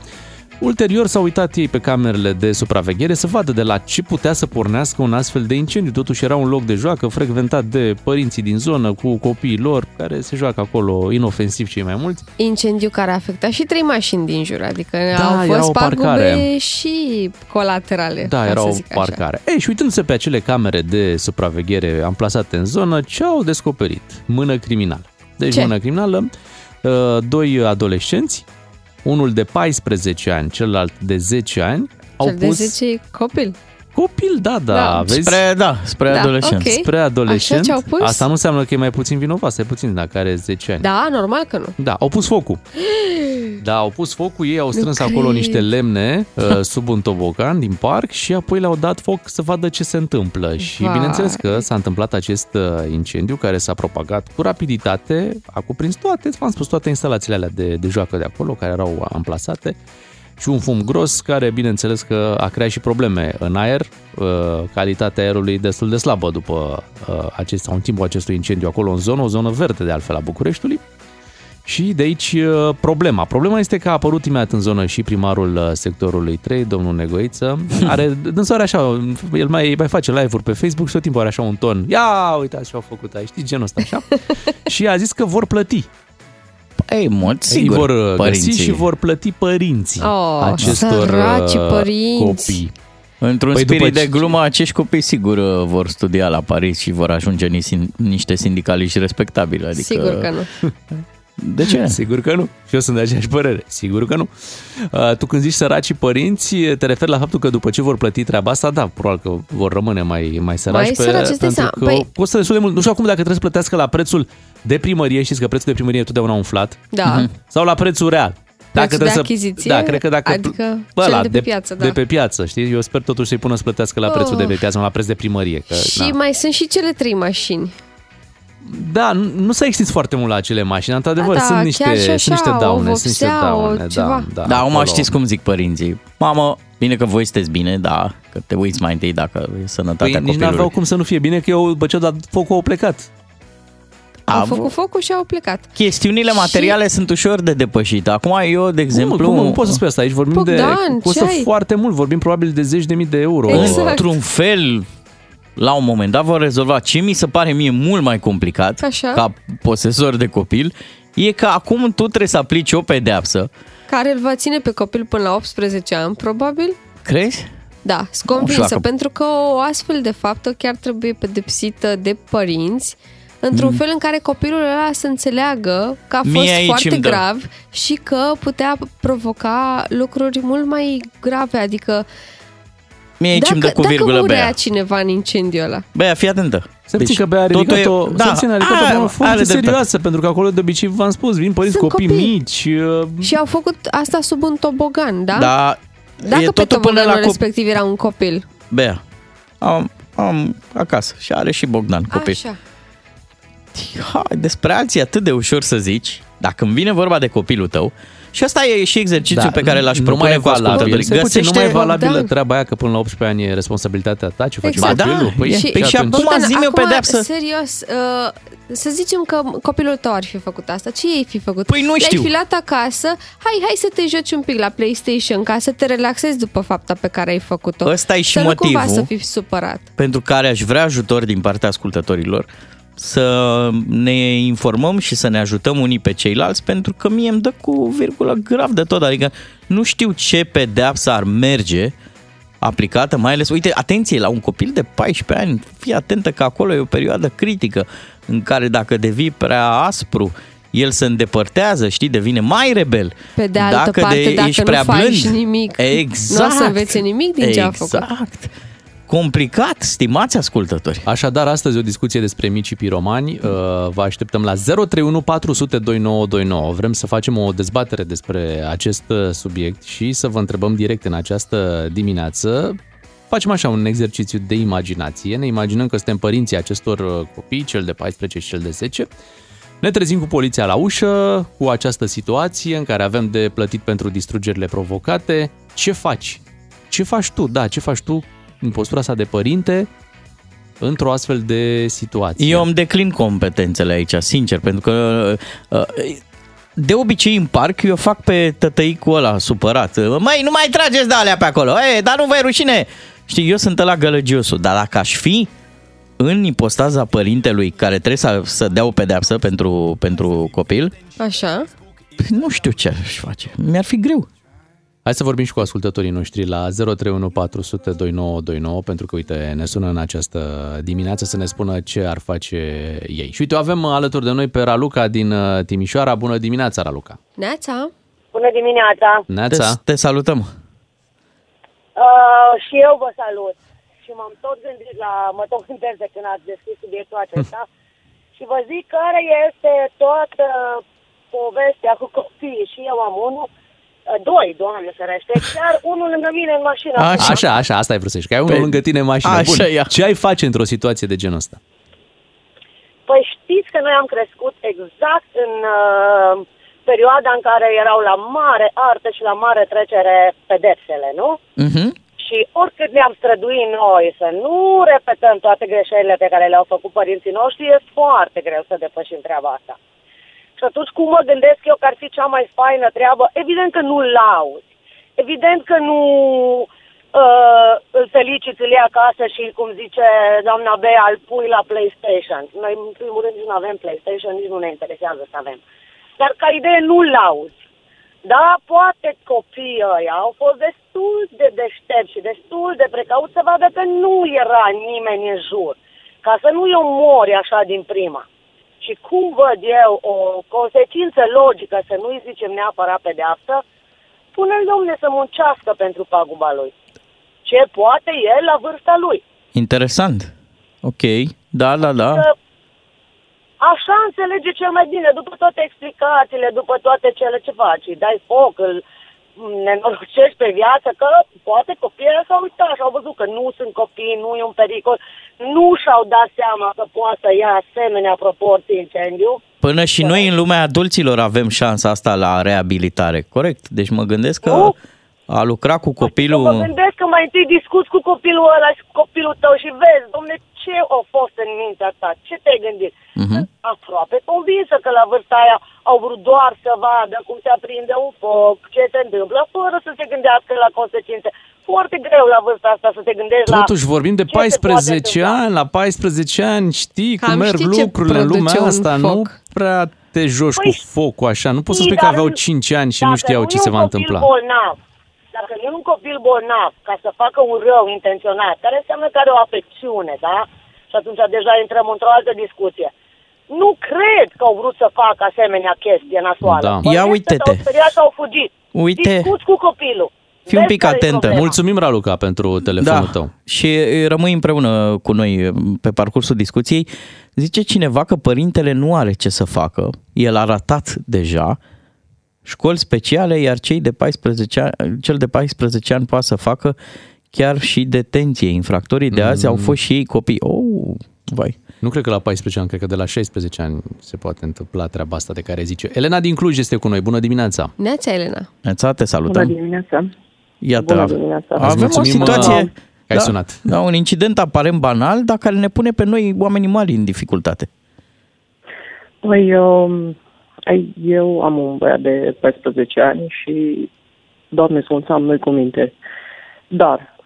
Ulterior s-au uitat ei pe camerele de supraveghere să vadă de la ce putea să pornească un astfel de incendiu. Totuși era un loc de joacă frecventat de părinții din zonă cu copiii lor care se joacă acolo inofensiv cei mai mulți. Incendiu care a afectat și trei mașini din jur, adică Da, au era fost o parcare. pagube și colaterale. Da, ca era să o zic așa. parcare. Ei, și uitându-se pe acele camere de supraveghere amplasate în zonă, ce au descoperit? Mână criminală. Deci Ce? mână criminală, uh, doi adolescenți, unul de 14 ani, celălalt de 10 ani, au Cel de pus 10 e copil. Copil, da, da, Da. vezi? Spre, da, spre Da, adolescenți. ok. Spre adolescent. Așa ce-au pus? Asta nu înseamnă că e mai puțin vinovat, stai puțin dacă are 10 ani. Da, normal că nu. Da, au pus focul. Da, au pus focul, ei au strâns Nu acolo cred. niște lemne uh, sub un tobogan din parc și apoi le-au dat foc să vadă ce se întâmplă. Și Vai. bineînțeles că s-a întâmplat acest uh, incendiu care s-a propagat cu rapiditate, a cuprins toate, v-am spus, toate instalațiile alea de, de joacă de acolo care erau amplasate și un fum gros care, bineînțeles că a creat și probleme în aer, uh, calitatea aerului destul de slabă după uh, acest, sau în timpul acestui incendiu acolo în zonă, o zonă verde de altfel a Bucureștiului. Și de aici uh, problema. Problema este că a apărut imediat în zonă și primarul uh, sectorului 3, domnul Negoiță. Are, dânsul are așa, el mai, mai face live-uri pe Facebook și tot timpul are așa un ton. Ia, uitați ce au făcut aici, știți, genul ăsta așa. și a zis că vor plăti. Ei, în mod Ei sigur, vor uh, părinții. găsi și vor plăti părinții Oh, acestor săraci uh, părinți. copii. Într-un Păi spirit după de ce- glumă, acești copii sigur uh, vor studia la Paris și vor ajunge ni- niște sindicaliști respectabili. Adică Sigur că nu. De ce? Sigur că nu. Și eu sunt de aceeași părere. Sigur că nu. Uh, Tu când zici săracii părinți, te referi la faptul că după ce vor plăti treaba asta, da, probabil că vor rămâne mai, mai săraci. Mai săraci, îți dai pentru seama. că Păi- costă destul de mult. Nu știu acum dacă trebuie să plătească la prețul de primărie, știți că prețul de primărie e totdeauna umflat. Da. Mhm. Sau la prețul real. Prețul de trebuie achiziție, da, cred că dacă adică Bă, cel la, de pe piață, da. De pe piață, știi? Eu sper totuși să-i pună să plătească la prețul Oh. de pe piață, nu la preț de primărie. Că, Și na. mai sunt și cele trei mașini. Da, nu, nu s-a extins foarte mult la acele mașini, într-adevăr, Da, da, sunt niște, chiar și așa, sunt niște o daune, sunt niște vopsea, o daune, ceva. da, da. Da, acum acolo. știți cum zic părinții. Mamă, bine că voi sunteți bine, da, că te uiți mai întâi dacă e sănătatea Păi nici copilului. n-aveau cum să nu fie bine, că eu, după ce au dat focul, au plecat. Au A, făcut focul și au plecat. Chestiunile materiale sunt ușor de depășit. Acum eu, de exemplu... Cum, cum, nu poți să spui asta? Aici vorbim Bogdan, de... Costă ce ai? foarte mult, vorbim probabil de zeci de mii de euro. Exact. Într-un fel, la un moment dat vor rezolva. Ce mi se pare mie mult mai complicat, Așa. ca posesor de copil, e că acum tu trebuie să aplici o pedeapsă. Care îl va ține pe copil până la 18 ani, probabil? Crezi? Da, sunt Nu știu convinsă, dacă- pentru că o astfel de faptă chiar trebuie pedepsită de părinți într-un fel în care copilul ăla să înțeleagă că a Mm. Mie fost aici foarte îmi dă. grav și că putea provoca lucruri mult mai grave, adică Mie aici dacă, îmi dă cu dacă virgulă murea Bea. cineva în incendiu ăla. Bea, fii atentă. Să deci, că Bea a totul ridicat-o, e- da, să a ridicat o a- problemă foarte are dreptate. serioasă, pentru că acolo de obicei, v-am spus, vin părinți Sunt copii, copii. mici. uh, Și au făcut asta sub un tobogan, da? Da, Dacă e pe totul până toboganul la cop- respectiv era un copil. Bea. Am, am acasă și are și Bogdan copil. Așa. Hai, despre alții e atât de ușor să zici, dacă îmi vine vorba de copilul tău, și asta e și exercițiul pe care l-aș Da, nu propune mai e cu valabil. ascultătorii. Stai puțin, nu mai e valabilă Bogdan. treaba aia că până la 18 ani e responsabilitatea ta ce faci Exact. cu copilul. Ba da, e. Păi și atunci- acum zi-mi o acum, pedeapsă. serios, uh, să zicem că copilul tău ar fi făcut asta. Ce ei fi făcut? Păi nu Le-ai știu. fi luat acasă, hai, hai să te joci un pic la PlayStation ca să te relaxezi după fapta pe care ai făcut-o. Ăsta e și să nu cumva motivul. să fii supărat. pentru care aș vrea ajutor din partea ascultătorilor, să ne informăm și să ne ajutăm unii pe ceilalți, pentru că mie îmi dă cu virgulă grav de tot, adică nu știu ce pedeapsă ar merge aplicată, mai ales, uite, atenție, la un copil de 14 ani, fii atentă că acolo e o perioadă critică în care dacă devii prea aspru, el se îndepărtează, știi, devine mai rebel. Pe de altă dacă parte, dacă ești nu prea faci blând, nimic, exact, nu o să învețe nimic din ce a făcut. Exact. Complicat, stimați ascultători. Așadar, astăzi o discuție despre micii piromani. Uh, Vă așteptăm la 031 400 2929. Vrem să facem o dezbatere despre acest uh, subiect și să vă întrebăm direct în această dimineață. Facem așa un exercițiu de imaginație. Ne imaginăm că suntem părinții acestor uh, copii, cel de 14 și cel de 10. Ne trezim cu poliția la ușă, cu această situație în care avem de plătit pentru distrugerile provocate. Ce faci? Ce faci tu? Da, ce faci tu în postura asta de părinte într-o astfel de situație? Eu îmi declin competențele aici, sincer, pentru că uh, de obicei în parc eu fac pe tătăicul ăla supărat. Măi, nu mai trageți de alea pe acolo, e, dar nu vă e rușine. Știi, eu sunt la gălăgiosul, dar dacă aș fi în ipostaza părintelui care trebuie să, să dea o pedeapsă pentru, pentru copil, Așa. nu știu ce aș face. Mi-ar fi greu. Hai să vorbim și cu ascultătorii noștri la 031 400 2929 pentru că, uite, ne sună în această dimineață să ne spună ce ar face ei. Și uite, o avem alături de noi pe Raluca din uh, Timișoara. Bună dimineața, Raluca! Neața? Bună dimineața! Neața! Te, te salutăm! Uh, și eu vă salut. Și m-am tot gândit la, mă tot gândesc de când ați deschis subiectul acesta și vă zic care este toată povestea cu copiii. Și eu am unul, uh, doi, doamne ferește, chiar unul lângă mine în mașină. Așa, așa, așa asta ai vrut să zici, că ai unul Pe- lângă tine în mașină. așa Bun. ia. Ce ai face într-o situație de genul ăsta? Păi știți că noi am crescut exact în uh, perioada în care erau la mare artă și la mare trecere pedepsele, nu? Uh-huh. Și oricât ne-am străduit noi să nu repetăm toate greșelile pe care le-au făcut părinții noștri, e foarte greu să depășim treaba asta. Și atunci cum mă gândesc eu că ar fi cea mai faină treabă? Evident că nu lauzi. Evident că nu uh, îl feliciți, îl iei acasă și, cum zice doamna Bea, îl pui la PlayStation. Noi, în primul rând, nici nu avem PlayStation, nici nu ne interesează să avem. Dar ca idee nu lauzi. Da, poate copiii ăia au fost destul de deștepți și destul de precauți să vadă că nu era nimeni în jur. Ca să nu-i omori așa din prima. Și cum văd eu o consecință logică, să nu-i zicem neapărat pedeapsă, pune-l, domne, să muncească pentru paguba lui. Ce poate el la vârsta lui. Interesant. Ok. Da, da, da. Că așa înțelege cel mai bine, după toate explicațiile, după toate cele ce faci, îi dai foc, îl nenorocești pe viață, că poate copiii s-au uitat și au văzut că nu sunt copii, nu e un pericol, nu și-au dat seama că poate să ia asemenea proporții incendiu. Până și noi în lumea adulților avem șansa asta la reabilitare, corect? Deci mă gândesc că Nu. a lucra cu copilul... Mă gândesc că mai întâi discuți cu copilul ăla și cu copilul tău și vezi, domne, ce a fost în mintea ta, ce te-ai gândit? Mhm. Sunt aproape convinsă că la vârsta aia au vrut doar să vadă cum se aprinde un foc, ce se întâmplă, fără să se gândească la consecințe. Foarte greu la vârsta asta să te gândești la... Totuși vorbim de ce se poate 14 întâmpla. ani, la 14 ani știi cum Cam merg știi ce lucrurile în lumea produce un asta, foc. nu prea te joci Păi, cu focul așa, nu poți să știi, spui că dar aveau nu- 5 ani și nu Dacă știau ce e se un va copil întâmpla. Bolnav, dacă nu e un copil bolnav ca să facă un rău intenționat, care înseamnă că are o afecțiune, da? Și atunci deja intrăm într-o altă discuție. Nu cred că au vrut să facă asemenea chestie nasoală. Da. Bănuiesc Ia că uite-te. S-au speriat și au fugit. Uite. Discuți cu copilul. Fii un Vezi pic care-i atentă. problema. Mulțumim, Raluca, pentru telefonul Da, tău. și e, rămâi împreună cu noi e, pe parcursul discuției. Zice cineva că părintele nu are ce să facă, el a ratat deja școli speciale, iar cei de 14 ani, cel de 14 ani poate să facă chiar și detenție. Infractorii de azi au fost și ei copii. Oh, vai. Nu cred că la 14 ani, cred că de la 16 ani se poate întâmpla treaba asta de care zice. Elena din Cluj este cu noi. Bună dimineața! Neața, Elena. Neața, te salutăm. Bună dimineața! Iată, Bună dimineața! avem o mulțumim, situație... uh, că ai sunat. Da, un incident aparent banal, dar care ne pune pe noi, oamenii mari, în dificultate. Păi, eu, ai- eu am un băiat de 14 ani și, doamne, sunt am noi cu minte. Dar,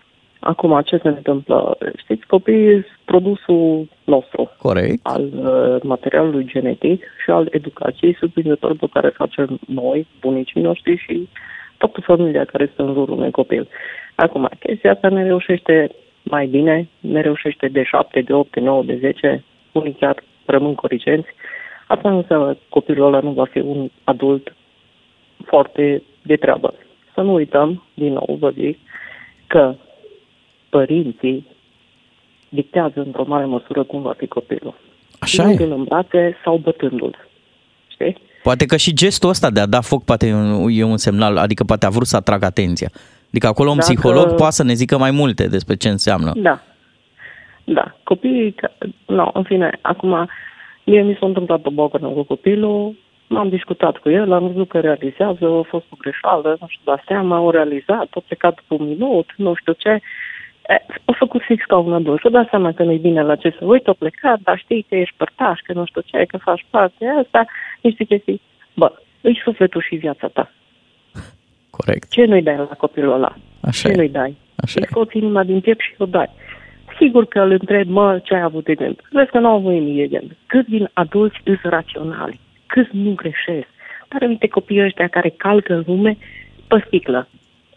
acum, ce se întâmplă? Știți, copiii sunt produsul nostru. Corect. Al uh, materialului genetic și al educației surprinzător pe care facem noi, bunicii noștri și toată familia care este în jurul unui copil. Acum, chestia asta ne reușește mai bine, ne reușește de 7, de 8, de 9, de 10, unii chiar rămân corigenți. Asta nu înseamnă că copilul ăla nu va fi un adult foarte de treabă. Să nu uităm, din nou vă zic, că părinții dictează într-o mare măsură cum va fi copilul. Așa Luându-l e. în brațe sau bătându-l. Știi? Poate că și gestul ăsta de a da foc poate e un- e un semnal, adică poate a vrut să atragă atenția. Adică acolo un Dacă- psiholog poate să ne zică mai multe despre ce înseamnă. Da. Da. Copiii, ca- no, în fine, acum, mie mi s-a întâmplat o bocănă cu copilul, m-am discutat cu el, am văzut că realizează, a fost o greșeală, nu știu, da seama, au realizat, a plecat după un minut, nu știu ce. E, a făcut fix ca un adult. Și-a dat seama că nu-i bine la ce să uite, a plecat, dar știi că ești părtaș, că nu știu ce, că faci parte de asta, niște chestii. Bă, își sufletul și viața ta. Corect. Ce nu-i dai la copilul ăla? Așa ce e. nu-i dai? Așa îți scoți inima din piept și o dai. Sigur că îl întreb, mă, ce ai avut de gând? Vezi că nu au avut nimic de gând. Câți din adulți îs raționali? Câți nu greșesc? Dar uite copiii ăștia care calcă în lume pe sticlă.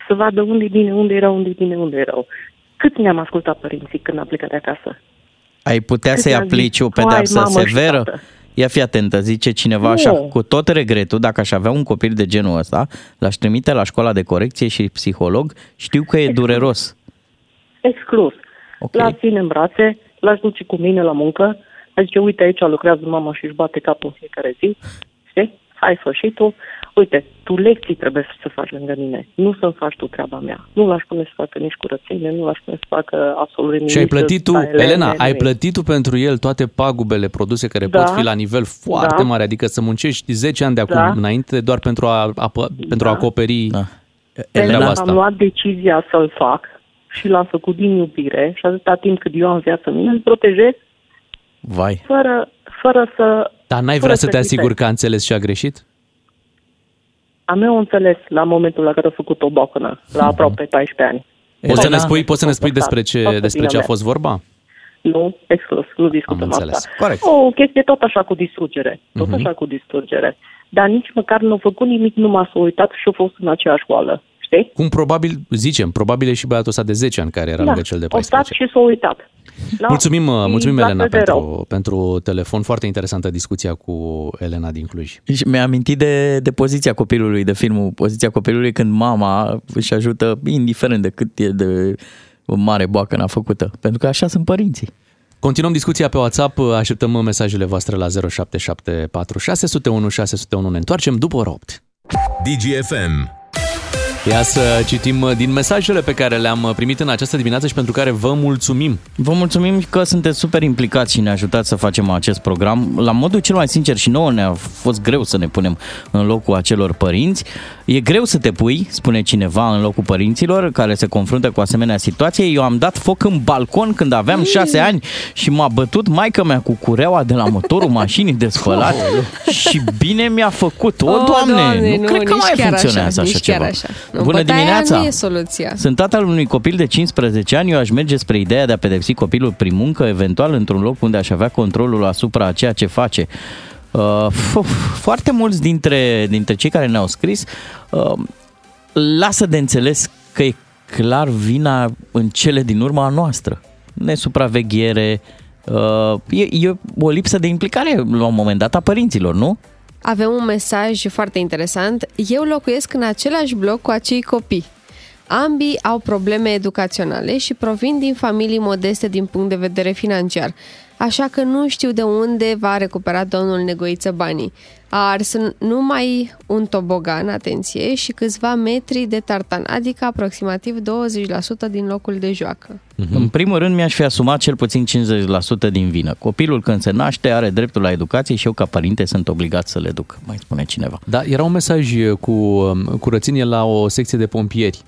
Să vadă unde e bine, unde e rău, unde e bine, unde e rău. Cât ne-am ascultat părinții când am plecat de acasă? Ai putea Cât să-i am zis, aplici o "Vai, pedeapsă mamă și severă? tată." Ia fi atentă, zice cineva Nu. așa, cu tot regretul, dacă aș avea un copil de genul ăsta, l-aș trimite la școala de corecție și psiholog, știu că e dureros. Exclus. Ok. L-aș ține în brațe, l-aș duce cu mine la muncă, aș zice, uite, aici lucrează mama și își bate capul în fiecare zi, știi? Hai, fă și tu. Uite, tu lecții trebuie să faci lângă mine, nu să-mi faci tu treaba mea. Nu l-aș pune să facă nici curățenie, nu l-aș pune să facă absolut nimic. Și ai plătit tu, să stai Elena, lene, ai nimic. plătit tu pentru el toate pagubele produse care Da. pot fi la nivel foarte Da. mare, adică să muncești 10 ani de acum Da. înainte doar pentru a, a, pentru a acoperi Da. Pentru treaba că asta. am luat decizia să-l fac și l-am făcut din iubire și atâta timp cât eu am viață în mine, îl protejez Vai. fără, fără să... Dar n-ai fără vrea să te asiguri hipesc. că a înțeles și a greșit? Am eu înțeles la momentul la care a făcut o bocănă, la aproape 14 ani. Poți să ne Elena, spui, poți să ne spui Toată despre ce, toată despre ce a bine fost vorba? Nu, exclus, nu discutăm Am înțeles. asta. Corect. O chestie tot așa cu distrugere, tot Mhm. așa cu distrugere. Dar nici măcar nu a făcut nimic, nu m-a s-a uitat și a fost în aceeași școală. Știi? Cum probabil, zicem, probabil e și băiatul ăsta de 10 ani care era lângă cel de o stat 14. și s-a uitat. Da? Mulțumim, uh, Și mulțumim la Elena, fel de rău. pentru, pentru telefon. Foarte interesantă discuția cu Elena din Cluj. Și mi-a amintit de, de poziția copilului, de filmul Poziția copilului, când mama își ajută, indiferent de cât e de mare boacă n-a făcută. Pentru că așa sunt părinții. Continuăm discuția pe WhatsApp, așteptăm mesajele voastre la 0774 601 601. Ne întoarcem după ora 8. DGFM. Ia să citim uh, din mesajele pe care le-am uh, primit în această dimineață și pentru care vă mulțumim. Vă mulțumim că sunteți super implicați și ne ajutați să facem acest program. La modul cel mai sincer și nouă ne-a fost greu să ne punem în locul acelor părinți. E greu să te pui, spune cineva, în locul părinților care se confruntă cu asemenea situație. Eu am dat foc în balcon când aveam șase ani și m-a bătut maica mea cu cureaua de la motorul mașinii de spălat și bine mi-a făcut. O, Oh, Doamne, Doamne, nu, nu, cred că nici mai chiar funcționează așa, așa, nici chiar ceva. așa. Nu, Bună bătaia dimineața! nu e soluția. Sunt tatăl unui copil de 15 ani, eu aș merge spre ideea de a pedepsi copilul prin muncă, eventual într-un loc unde aș avea controlul asupra a ceea ce face. Uh, f- foarte mulți dintre, dintre cei care ne-au scris uh, lasă de înțeles că e clar vina în cele din urma a noastră. Nesupraveghere, uh, e, e o lipsă de implicare la un moment dat a părinților, nu? Avem un mesaj foarte interesant. Eu locuiesc în același bloc cu acei copii. Ambii au probleme educaționale și provin din familii modeste din punct de vedere financiar. Așa că nu știu de unde va recupera domnul Negoiță banii. A ars în- numai un tobogan, atenție, și câțiva metri de tartan, adică aproximativ 20% din locul de joacă. Mm-hmm. În primul rând mi-aș fi asumat cel puțin 50% din vină. Copilul când se naște are dreptul la educație și eu ca părinte sunt obligat să le duc, mai spune cineva. Da, era un mesaj cu um, curățenie la o secție de pompieri.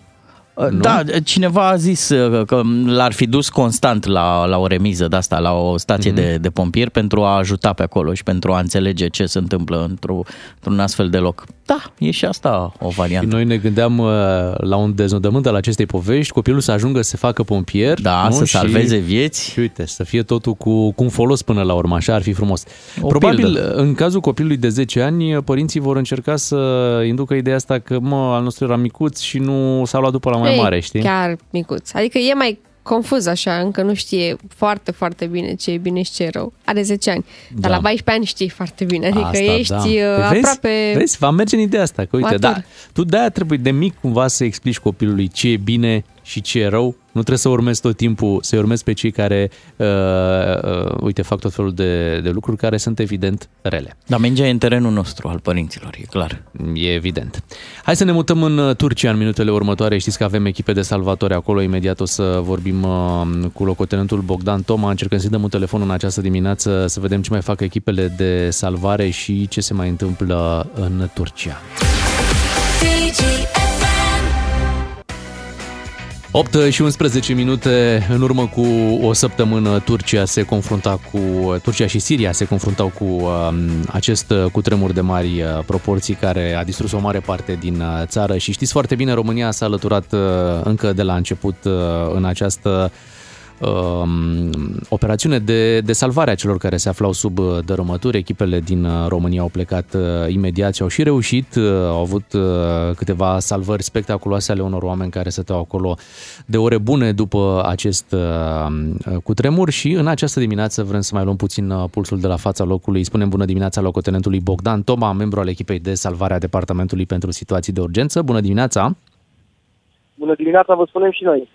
Nu? Da, cineva a zis uh, că l-ar fi dus constant la, la o remiză de asta, la o stație Mhm. mm-hmm. de, de pompieri pentru a ajuta pe acolo și pentru a înțelege ce se întâmplă într-o, într-un astfel de loc. Da, e și asta o Și variantă. noi ne gândeam uh, la un deznodământ al acestei povești, copilul să ajungă să se facă pompier. Da, nu? să Și- salveze vieți. Și uite, să fie totul cu, cu un folos până la urmă, așa ar fi frumos. O Probabil, pildă. în cazul copilului de 10 ani, părinții vor încerca să inducă ideea asta că, mă, al nostru era micuț și nu s-a luat după la mai Ei, mare, știi? Chiar micuț. Adică e mai confuz așa, încă nu știe foarte, foarte bine ce e bine și ce e rău. Are 10 ani, dar Da. la 14 ani știi foarte bine. Adică Asta, ești da. uh, Păi aproape... Vezi, va merge în ideea asta, că uite, matur. da, tu de-aia trebuie de mic cumva să explici copilului ce e bine și ce e rău. Nu trebuie să urmezi tot timpul, să urmezi pe cei care, uh, uh, uite, fac tot felul de, de lucruri care sunt evident rele. Dar mingea e în terenul nostru al părinților, e clar. E evident. Hai să ne mutăm în uh, Turcia în minutele următoare. Știți că avem echipe de salvatori acolo. Imediat o să vorbim uh, cu locotenentul Bogdan Toma. Încercăm să-i dăm un telefon în această dimineață să vedem ce mai fac echipele de salvare și ce se mai întâmplă în Turcia. 8 și 11 minute în urmă cu o săptămână Turcia se confrunta cu Turcia și Siria se confruntau cu um, acest uh, cutremur de mari uh, proporții care a distrus o mare parte din uh, țară. Și știți foarte bine România s-a alăturat uh, încă de la început uh, în această um, operațiune de, de salvare a celor care se aflau sub uh, dărâmături. Echipele din uh, România au plecat uh, imediat și au și reușit. Uh, au avut uh, câteva salvări spectaculoase ale unor oameni care stăteau acolo de ore bune după acest uh, cutremur și în această dimineață vrem să mai luăm puțin uh, pulsul de la fața locului. Îi spunem bună dimineața locotenentului Bogdan Toma, membru al echipei de salvare a Departamentului pentru Situații de Urgență. Bună dimineața! Bună dimineața, vă spunem și noi.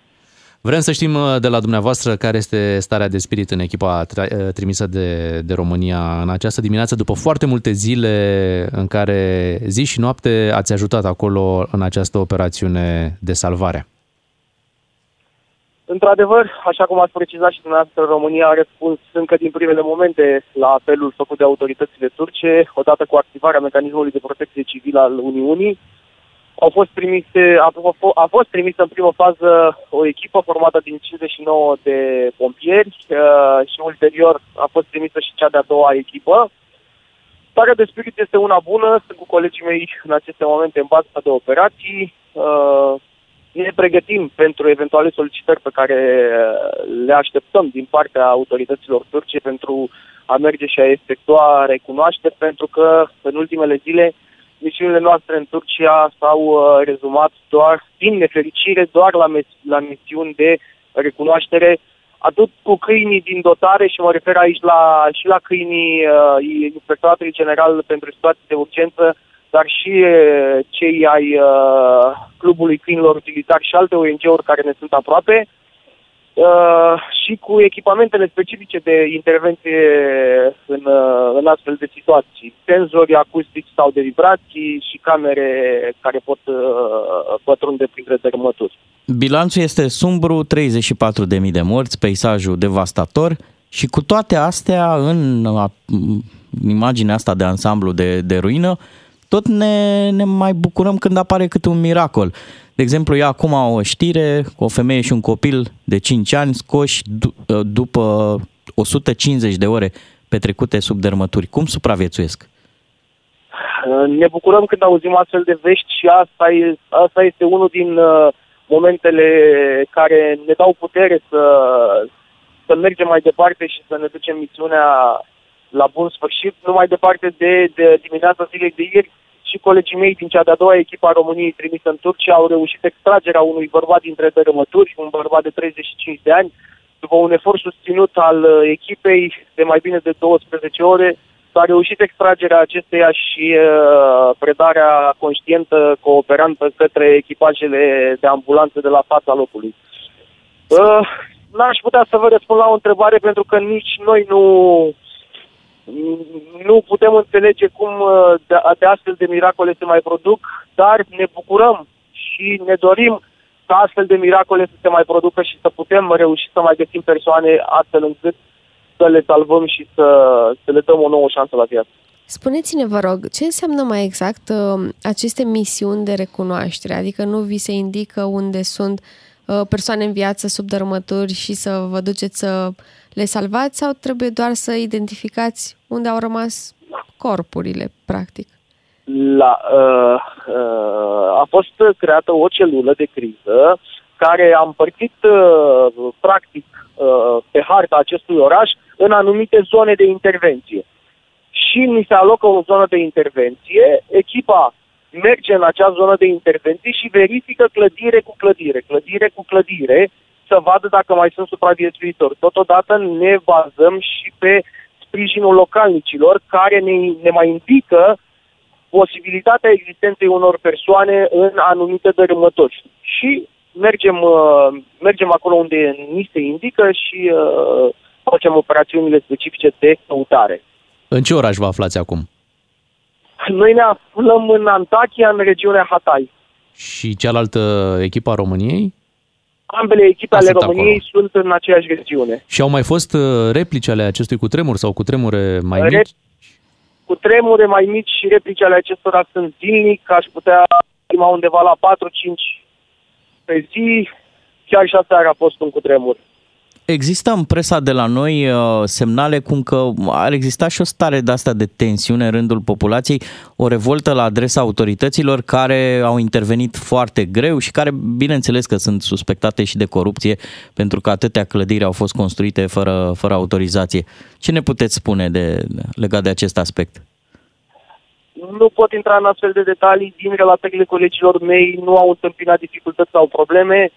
Vrem să știm uh, de la dumneavoastră care este starea de spirit în echipa tra- uh, trimisă de, de România în această dimineață, după foarte multe zile în care zi și noapte ați ajutat acolo în această operațiune de salvare. Într-adevăr, așa cum ați precizat și dumneavoastră, România a răspuns încă din primele momente la apelul făcut de autoritățile turce, odată cu activarea mecanismului de protecție civilă al Uniunii. Au fost trimise, a, a fost trimisă în primă fază o echipă formată din 59 de pompieri uh, și ulterior a fost trimisă și cea de-a doua echipă. Starea de spirit este una bună, sunt cu colegii mei în aceste momente în baza de operații. Uh, ne pregătim pentru eventuale solicitări pe care le așteptăm din partea autorităților turce pentru a merge și a efectua recunoașteri, pentru că în ultimele zile misiunile noastre în Turcia s-au uh, rezumat doar, din nefericire, doar la, mes- la misiuni de recunoaștere, atât cu câinii din dotare, și mă refer aici la, și la câinii uh, Inspectoratului General pentru Situații de Urgență, dar și uh, cei ai uh, Clubului Câinilor Utilitari și alte ONG-uri care ne sunt aproape, uh, și cu echipamentele specifice de intervenție în, uh, în astfel de situații. Senzori acustici sau de vibrații și camere care pot uh, pătrunde printre dărâmături. Bilanțul este sumbru, 34.000 de morți, peisajul devastator și cu toate astea, în a- în imaginea asta de ansamblu de, de ruină, tot ne, ne mai bucurăm când apare câte un miracol. De exemplu, e acum o știre, o femeie și un copil de 5 ani scoși du- după 150 de ore petrecute sub dărmături. Cum supraviețuiesc? Uh, Ne bucurăm când auzim astfel de vești și asta, e, asta este unul din uh, momentele care ne dau putere să, să mergem mai departe și să ne ducem misiunea la bun sfârșit. Nu mai departe de, de dimineața zilei de ieri și colegii mei din cea de-a doua echipă a României trimisă în Turcia au reușit extragerea unui bărbat dintre dărâmături, un bărbat de 35 de ani, după un efort susținut al uh, echipei de mai bine de 12 ore, s-a reușit extragerea acesteia și uh, predarea conștientă, cooperantă către echipajele de ambulanță de la fața locului. Uh, n-aș putea să vă răspund la o întrebare pentru că nici noi nu nu putem înțelege cum uh, de, de astfel de miracole se mai produc, dar ne bucurăm și ne dorim ca astfel de miracole să se mai producă și să putem reuși să mai găsim persoane astfel încât să le salvăm și să, să le dăm o nouă șansă la viață. Spuneți-ne, vă rog, ce înseamnă mai exact uh, aceste misiuni de recunoaștere? Adică nu vi se indică unde sunt uh, persoane în viață sub dărâmături și să vă duceți să le salvați sau trebuie doar să identificați unde au rămas corpurile, practic? La, uh, uh, a fost creată o celulă de criză care a împărțit uh, practic uh, pe harta acestui oraș în anumite zone de intervenție. Și ni se alocă o zonă de intervenție, echipa merge în acea zonă de intervenție și verifică clădire cu clădire, clădire cu clădire, să vadă dacă mai sunt supraviețuitori. Totodată ne bazăm și pe sprijinul localnicilor care ne, ne mai indică posibilitatea existenței unor persoane în anumite dărâmători. Și mergem, uh, mergem acolo unde ni se indică și uh, facem operațiunile specifice de căutare. În ce oraș vă aflați acum? Noi ne aflăm în Antakya, în regiunea Hatay. Și cealaltă echipă a României? Ambele echipe A, ale sunt României sunt în aceeași regiune. Și au mai fost uh, replici ale acestui cutremur sau cutremure mai Re- mici? Cu tremure mai mici și replici ale acestora sunt zilnic, aș putea estima undeva la 4-5 pe zi, chiar și aseară a fost un cutremur. Există în presa de la noi uh, semnale cum că ar exista și o stare de asta de tensiune în rândul populației, o revoltă la adresa autorităților care au intervenit foarte greu și care, bineînțeles că sunt suspectate și de corupție pentru că atâtea clădiri au fost construite fără, fără autorizație. Ce ne puteți spune de, legat de acest aspect? Nu pot intra în astfel de detalii, din relatările colegilor mei nu au întâmpinat dificultăți sau probleme.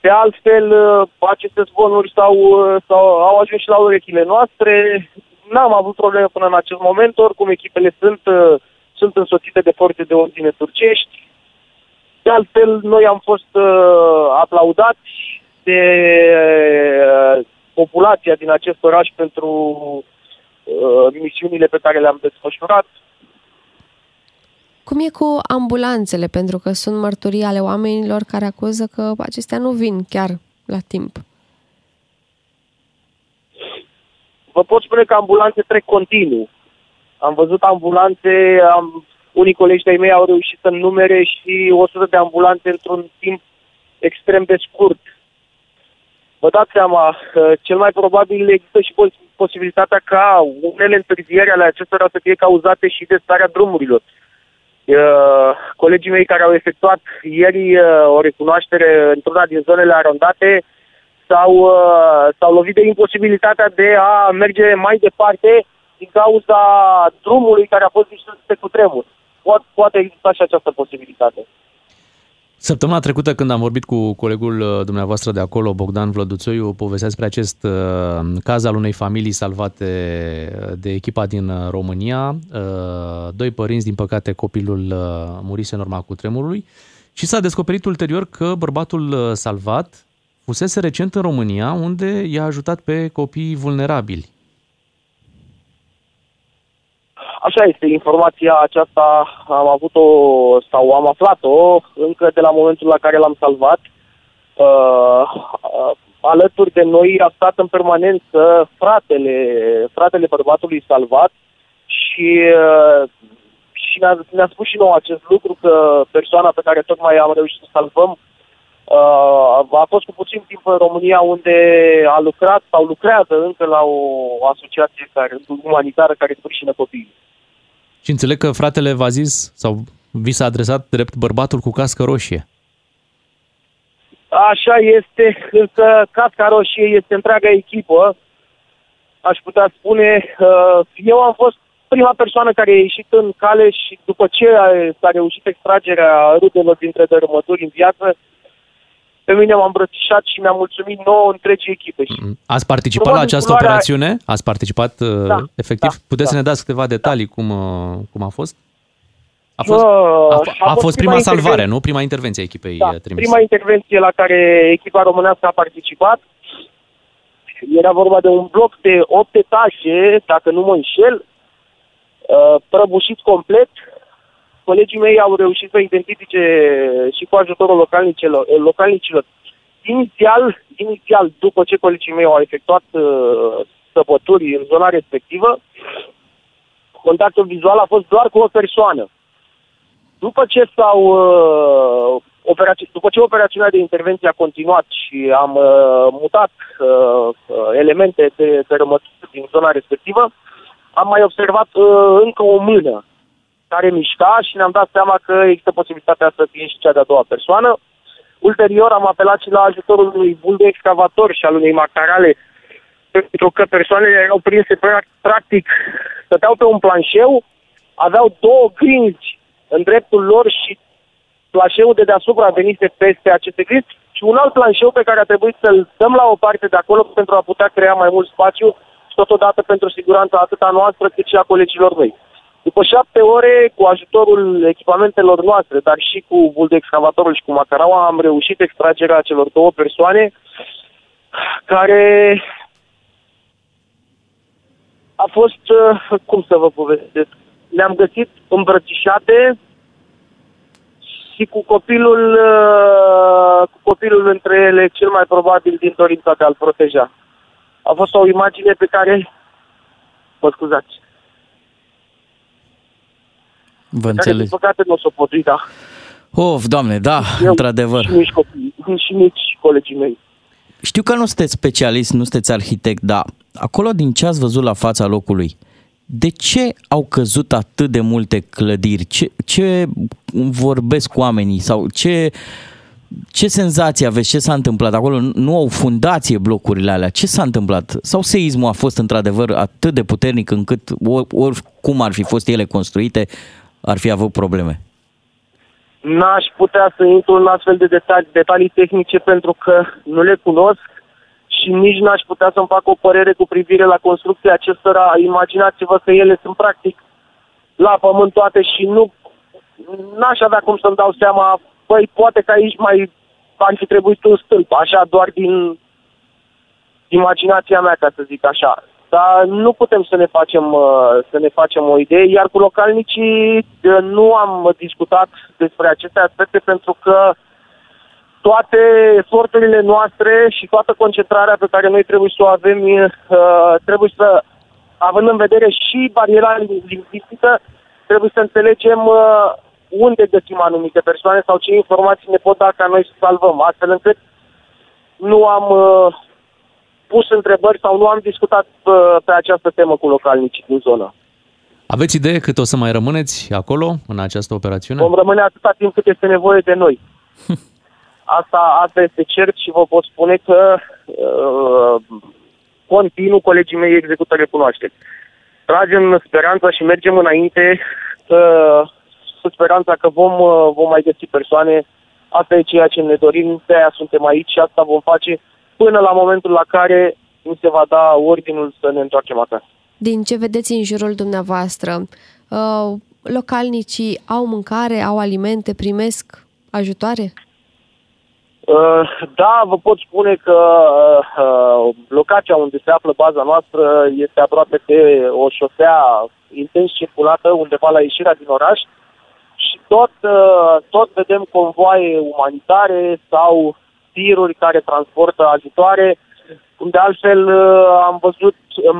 De altfel, uh, aceste zvonuri sau, uh, sau au ajuns și la urechile noastre. N-am avut probleme până în acest moment, oricum echipele sunt, uh, sunt însoțite de forțe de ordine turcești. De altfel, noi am fost uh, aplaudați de uh, populația din acest oraș pentru uh, misiunile pe care le-am desfășurat. Cum e cu ambulanțele? Pentru că sunt mărturii ale oamenilor care acuză că acestea nu vin chiar la timp. Vă pot spune că ambulanțe trec continuu. Am văzut ambulanțe, am, unii colegi de-ai mei au reușit să numere și 100 de ambulanțe într-un timp extrem de scurt. Vă dați seama, că cel mai probabil există și pos- posibilitatea ca unele întârzieri ale acestora să fie cauzate și de starea drumurilor. Uh, colegii mei care au efectuat ieri uh, o recunoaștere într-una din zonele arondate s-au, uh, s-au lovit de imposibilitatea de a merge mai departe din cauza drumului care a fost distrus de cutremur. poate, poate exista și această posibilitate. Săptămâna trecută, când am vorbit cu colegul uh, dumneavoastră de acolo, Bogdan Vlăduțoiu, povestea despre acest uh, caz al unei familii salvate uh, de echipa din uh, România. Uh, doi părinți, din păcate, copilul uh, murise în urma cutremurului și s-a descoperit ulterior că bărbatul uh, salvat fusese recent în România, unde i-a ajutat pe copii vulnerabili. Așa este, informația aceasta am avut-o sau am aflat-o încă de la momentul la care l-am salvat. Uh, uh, alături de noi a stat în permanență fratele, fratele bărbatului salvat și, uh, și ne-a, ne-a spus și nouă acest lucru că persoana pe care tocmai am reușit să salvăm uh, a fost cu puțin timp în România unde a lucrat sau lucrează încă la o asociație care, umanitară care sprijină copiii. Și înțeleg că fratele v-a zis sau vi s-a adresat drept bărbatul cu cască roșie. Așa este, însă casca roșie este întreaga echipă. Aș putea spune, uh, eu am fost prima persoană care a ieșit în cale și după ce a- s-a reușit extragerea rudelor dintre dărâmături în viață, pe mine m-am îmbrățișat și mi-am mulțumit nouă întregii echipe. Și Ați participat Probabil la această culoarea- operațiune? Ați participat uh, Da, efectiv? da, Puteți da. să ne dați câteva detalii cum, uh, cum a fost? A fost, Uh, a, f- a a fost fost prima prima salvare, intervenție. nu? Prima intervenție a echipei Da, uh, trimise. prima intervenție la care echipa românească a participat era vorba de un bloc de 8 etaje, dacă nu mă înșel, uh, prăbușit complet. Colegii mei au reușit să identifice și cu ajutorul localnicilor, localnicilor. Inițial, inițial, după ce colegii mei au efectuat uh, săpături în zona respectivă, contactul vizual a fost doar cu o persoană. După ce s-au uh, operați- după ce operațiunea de intervenție a continuat și am uh, mutat uh, uh, elemente de dărâmături din zona respectivă, am mai observat uh, încă o mână care mișca și ne-am dat seama că există posibilitatea să fie și cea de-a doua persoană. Ulterior am apelat și la ajutorul unui bul de excavator și al unei macarale pentru că persoanele erau prinse pra- practic, stăteau pe un planșeu, aveau două grinzi în dreptul lor și planșeul de deasupra venise peste aceste grinzi și un alt planșeu pe care a trebuit să-l dăm la o parte de acolo pentru a putea crea mai mult spațiu și totodată pentru siguranța atât a noastră cât și a colegilor mei. După șapte ore, cu ajutorul echipamentelor noastre, dar și cu bul de excavatorul și cu macaraua, am reușit extragerea celor două persoane care a fost, uh, cum să vă povestesc, le-am găsit îmbrățișate și cu copilul, uh, cu copilul între ele, cel mai probabil din dorința de a-l proteja. A fost o imagine pe care, mă scuzați, Vă care din înțeleg. păcate nu o să o pot uita. Of, doamne, da, Eu într-adevăr. Și nici copii, și nici colegii mei. Știu că nu sunteți specialist, nu sunteți arhitect, dar acolo din ce ați văzut la fața locului, de ce au căzut atât de multe clădiri? Ce, ce vorbesc cu oamenii? Sau ce, ce senzație aveți? Ce s-a întâmplat acolo? Nu au fundație blocurile alea. Ce s-a întâmplat? Sau seismul a fost într-adevăr atât de puternic încât or, oricum ar fi fost ele construite, ar fi avut probleme? N-aș putea să intru în astfel de detalii, detalii tehnice pentru că nu le cunosc și nici n-aș putea să-mi fac o părere cu privire la construcția acestora. Imaginați-vă că ele sunt practic la pământ toate și nu n-aș avea cum să-mi dau seama, băi, poate că aici mai ar fi trebuit un stâlp, așa doar din imaginația mea, ca să zic așa. Dar nu putem să ne facem, uh, să ne facem o idee, iar cu localnicii uh, nu am discutat despre aceste aspecte pentru că toate eforturile noastre și toată concentrarea pe care noi trebuie să o avem, uh, trebuie să, având în vedere și bariera lingvistică, trebuie să înțelegem uh, unde găsim anumite persoane sau ce informații ne pot da ca noi să salvăm, astfel încât nu am uh, pus întrebări sau nu am discutat uh, pe această temă cu localnicii din zonă. Aveți idee cât o să mai rămâneți acolo, în această operațiune? Vom rămâne atâta timp cât este nevoie de noi. Asta, asta este cert și vă pot spune că uh, continuu colegii mei execută recunoașteri. Tragem speranța și mergem înainte că cu speranța că vom, uh, vom mai găsi persoane. Asta e ceea ce ne dorim, de aia suntem aici și asta vom face până la momentul la care nu se va da ordinul să ne întoarcem acasă. Din ce vedeți în jurul dumneavoastră, uh, localnicii au mâncare, au alimente, primesc ajutoare? Uh, Da, vă pot spune că uh, uh, locația unde se află baza noastră este aproape de o șosea intens circulată undeva la ieșirea din oraș și tot, uh, tot vedem convoaie umanitare sau tiruri care transportă ajutoare. De altfel uh, am văzut în,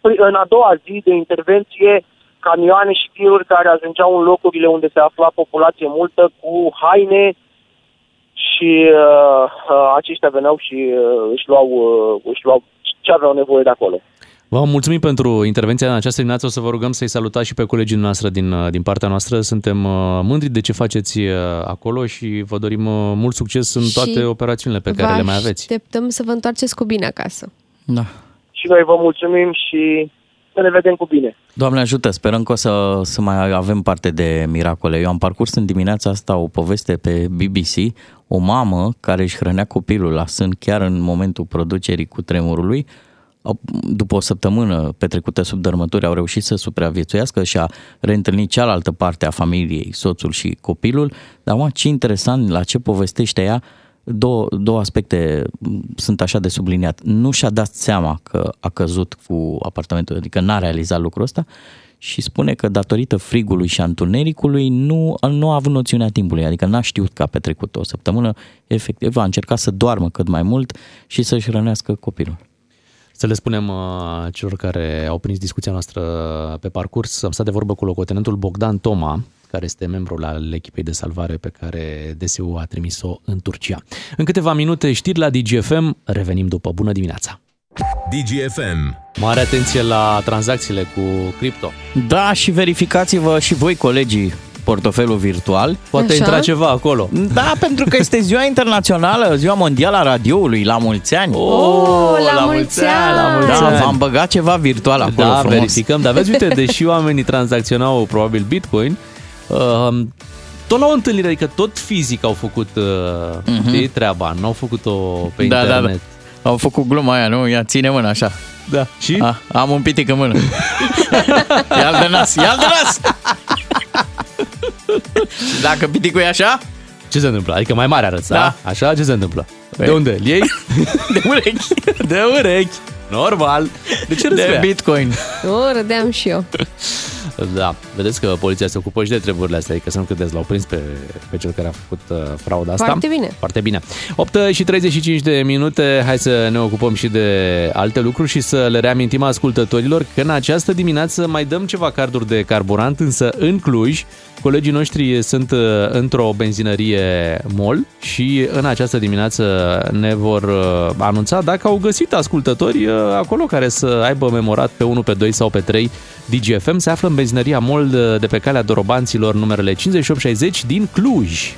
în a doua zi de intervenție camioane și tiruri care ajungeau în locurile unde se afla populație multă cu haine, și uh, uh, aceștia veneau și uh, își, luau, uh, își luau ce aveau nevoie de acolo. Vă mulțumim pentru intervenția în această dimineață. O să vă rugăm să-i salutați și pe colegii noastre din, uh, din partea noastră. Suntem uh, mândri de ce faceți uh, acolo și vă dorim uh, mult succes în toate Și operațiunile pe care Vă le mai aveți. Așteptăm să vă întoarceți cu bine acasă. Da. Și noi vă mulțumim și să ne vedem cu bine. Doamne ajută, sperăm că o să, să mai avem parte de miracole. Eu am parcurs în dimineața asta o poveste pe BBC, o mamă care își hrănea copilul la sân chiar în momentul producerii cu tremurului. Au- După o săptămână petrecută sub dărmături au reușit să supraviețuiască și a reîntâlnit cealaltă parte a familiei, soțul și copilul. Dar mă, ce interesant la ce povestește ea, două, două aspecte m, sunt așa de subliniat. Nu și-a dat seama că a căzut cu apartamentul, adică n-a realizat lucrul ăsta și spune că datorită frigului și a întunericului nu, nu a avut noțiunea timpului, adică n-a știut că a petrecut o săptămână, efectiv a încercat să doarmă cât mai mult și să-și hrănească copilul. Să le spunem uh, celor care au prins discuția noastră pe parcurs, am stat de vorbă cu locotenentul Bogdan Toma, care este membru al echipei de salvare pe care DSU a trimis-o în Turcia. În câteva minute știri la DGFM, revenim după. Bună dimineața! DGFM. Mare atenție la tranzacțiile cu cripto. Da, și verificați-vă și voi, colegii, portofelul virtual. Poate Așa? intra ceva acolo. Da, pentru că este ziua internațională, ziua mondială a radioului, la mulți ani. Oh, la mulți ani! la mulți Da, ani. v-am băgat ceva virtual acolo da, frumos. verificăm. Dar vezi, uite, deși oamenii tranzacționau probabil Bitcoin, uh, tot la o întâlnire, adică tot fizic au făcut uh, uh-huh. treaba, nu au făcut-o pe Mhm. Da, da, internet. da. Au făcut gluma aia, nu? Ia, ține mâna așa. Da. Și? A, am un pitic în mână. Ia-l de nas, ia-l de nas! Și Dacă piticul e așa, Ce se întâmplă? Adică mai mare arăți, da? Da. Așa? Ce se întâmplă? Păi- De unde? Îl iei? de urechi, De urechi. Normal. De ce râzi pe de ea? bitcoin. Nu, râdeam și eu. Da, vedeți că poliția se ocupă și de treburile astea, adică să nu credeți, l-au prins pe, pe cel care a făcut uh, frauda asta. Foarte bine. Foarte bine. 8 și 35 de minute, hai să ne ocupăm și de alte lucruri și să le reamintim ascultătorilor că în această dimineață mai dăm ceva carduri de carburant, însă în Cluj colegii noștri sunt uh, într-o benzinărie MOL și în această dimineață ne vor uh, anunța dacă au găsit ascultători uh, acolo care să aibă memorat pe 1, pe 2 sau pe 3 DGFM. Se află în benzinăria MOL de pe calea Dorobanților numerele 5860 din Cluj.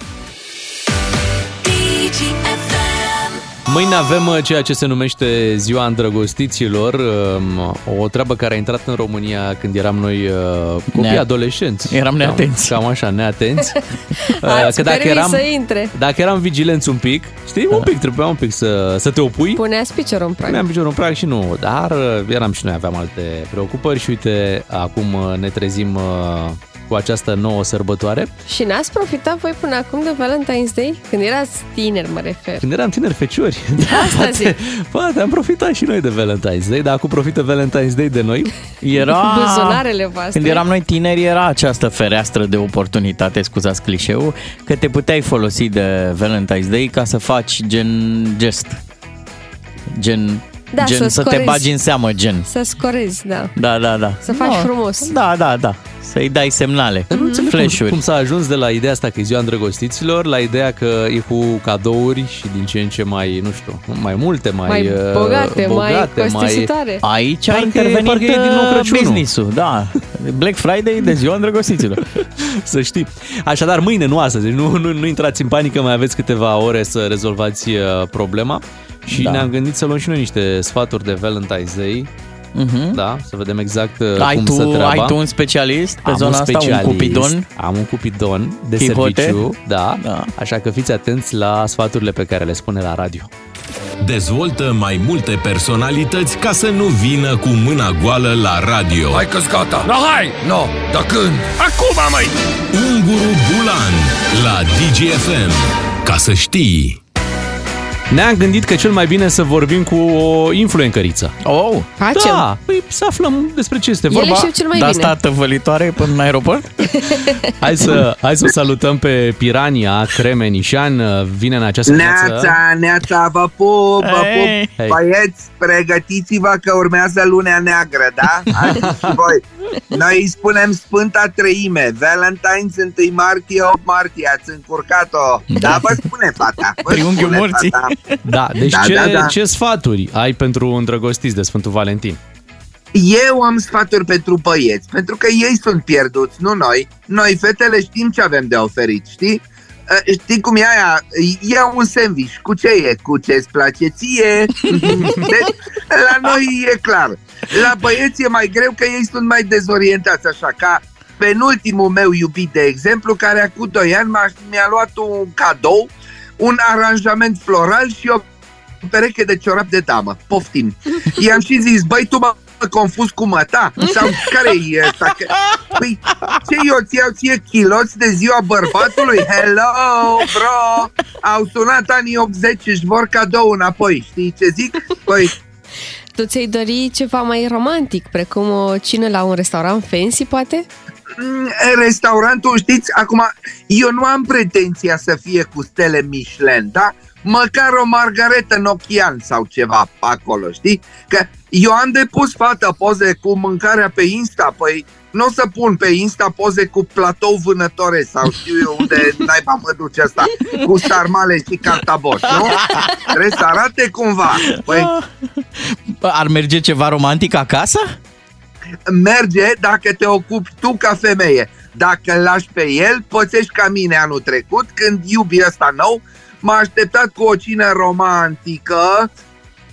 Mâine avem uh, ceea ce se numește Ziua Îndrăgostiților, um, o treabă care a intrat în România când eram noi uh, copii Ne- adolescenți. Eram neatenți. Cam, cam așa, neatenți. Uh, Ați permis să intre. dacă eram vigilenți un pic, știi, un pic, trebuia un pic să, să te opui. Puneați piciorul în prag. Puneam piciorul în prag și nu, dar uh, eram și noi, aveam alte preocupări și uite, acum uh, ne trezim uh, cu această nouă sărbătoare. Și n-ați profitat voi până acum de Valentine's Day? Când erați tineri, mă refer. Când eram tineri feciori. Asta zic. Poate am profitat și noi de Valentine's Day, dar acum profită Valentine's Day de noi. Era... Buzunarele voastre. Când eram noi tineri, era această fereastră de oportunitate, scuzați clișeul, că te puteai folosi de Valentine's Day ca să faci gen gest. Gen, Da, gen să să, te scorezi. bagi în seamă, gen. Să scorezi, da. Da, da, da. Să faci frumos. Da, da, da. Să-i dai semnale. Nu înțeleg cum, Flash-uri. cum s-a ajuns de la ideea asta că e ziua îndrăgostiților, la ideea că e cu cadouri și din ce în ce mai, nu știu, mai multe, mai, Mai uh, bogate, mai bogate costisitoare. Aici a Parcă e- intervenit parcă e din nou uh, Crăciunul. business-ul, da. Black Friday de ziua îndrăgostiților. să știi. Așadar, mâine, nu astăzi, deci nu, nu, nu intrați în panică, mai aveți câteva ore să rezolvați uh, problema și Da. ne-am gândit să luăm și noi niște sfaturi de Valentine's Day Mhm. da, să vedem exact uh, Ai cum tu, se treaba. ai tu un specialist pe Am zona un asta, un specialist, cupidon? Am un cupidon de Chivote? serviciu, da, da, așa că fiți atenți la sfaturile pe care le spune la radio. Dezvoltă mai multe personalități ca să nu vină cu mâna goală la radio. Hai că-s gata. No, hai! No, dar când? Acum, măi! Unguru Bulan la DGFM. Ca să știi. Ne-am gândit că cel mai bine să vorbim cu o influencăriță. Oh, Facem. Da, păi să aflăm despre ce este Ele vorba. știu cel mai de bine. asta tăvălitoare până în aeroport? Hai să, hai să o salutăm pe Pirania Cremenișan. Vine în această dimineață. Neața, neața, vă pup, vă Hey. pup. Băieți, pregătiți-vă că urmează lunea neagră, da? Hai și voi. Noi îi spunem Sfânta Treime, Valentine's 1 martie, 8 martie, ați încurcat-o. Da, vă spune fata. Vă Triunghiul spune morții. fata. Da, deci Da, ce, da, da. ce sfaturi ai pentru îndrăgostiți de Sfântul Valentin? Eu am sfaturi pentru băieți, pentru că ei sunt pierduți, nu noi. Noi, fetele, știm ce avem de oferit, știi? Uh, Știi cum e aia? Ia un sandwich. Cu ce e? Cu ce-ți place ție? Deci, la noi e clar. La băieți e mai greu că ei sunt mai dezorientați, așa ca penultimul meu iubit, de exemplu, care acum 2 ani m-a, mi-a luat un cadou, un aranjament floral și o pereche de ciorap de damă. Poftim. I-am și zis, băi, tu mă confuz cu măta? Sau care e ăsta? Că- Păi, ce eu ți iau ție chiloți de ziua bărbatului? Hello, bro! Au sunat anii 80 și vor cadou înapoi. Știi ce zic? Păi, Tu ți-ai dori ceva mai romantic, precum o cină la un restaurant fancy, poate? Mm, restaurantul, știți, acum, eu nu am pretenția să fie cu stele Michelin, da? Măcar o margaretă Nokian sau ceva acolo, știi? Că eu am depus, fată, poze cu mâncarea pe Insta, păi nu o să pun pe Insta poze cu platou vânătore sau știu eu unde naiba mă duce asta, cu sarmale și cartaboș, nu? Trebuie să arate cumva. Păi, Ar merge ceva romantic acasă? Merge dacă te ocupi tu ca femeie. Dacă îl lași pe el, pățești ca mine anul trecut, când iubi ăsta nou, m-a așteptat cu o cină romantică,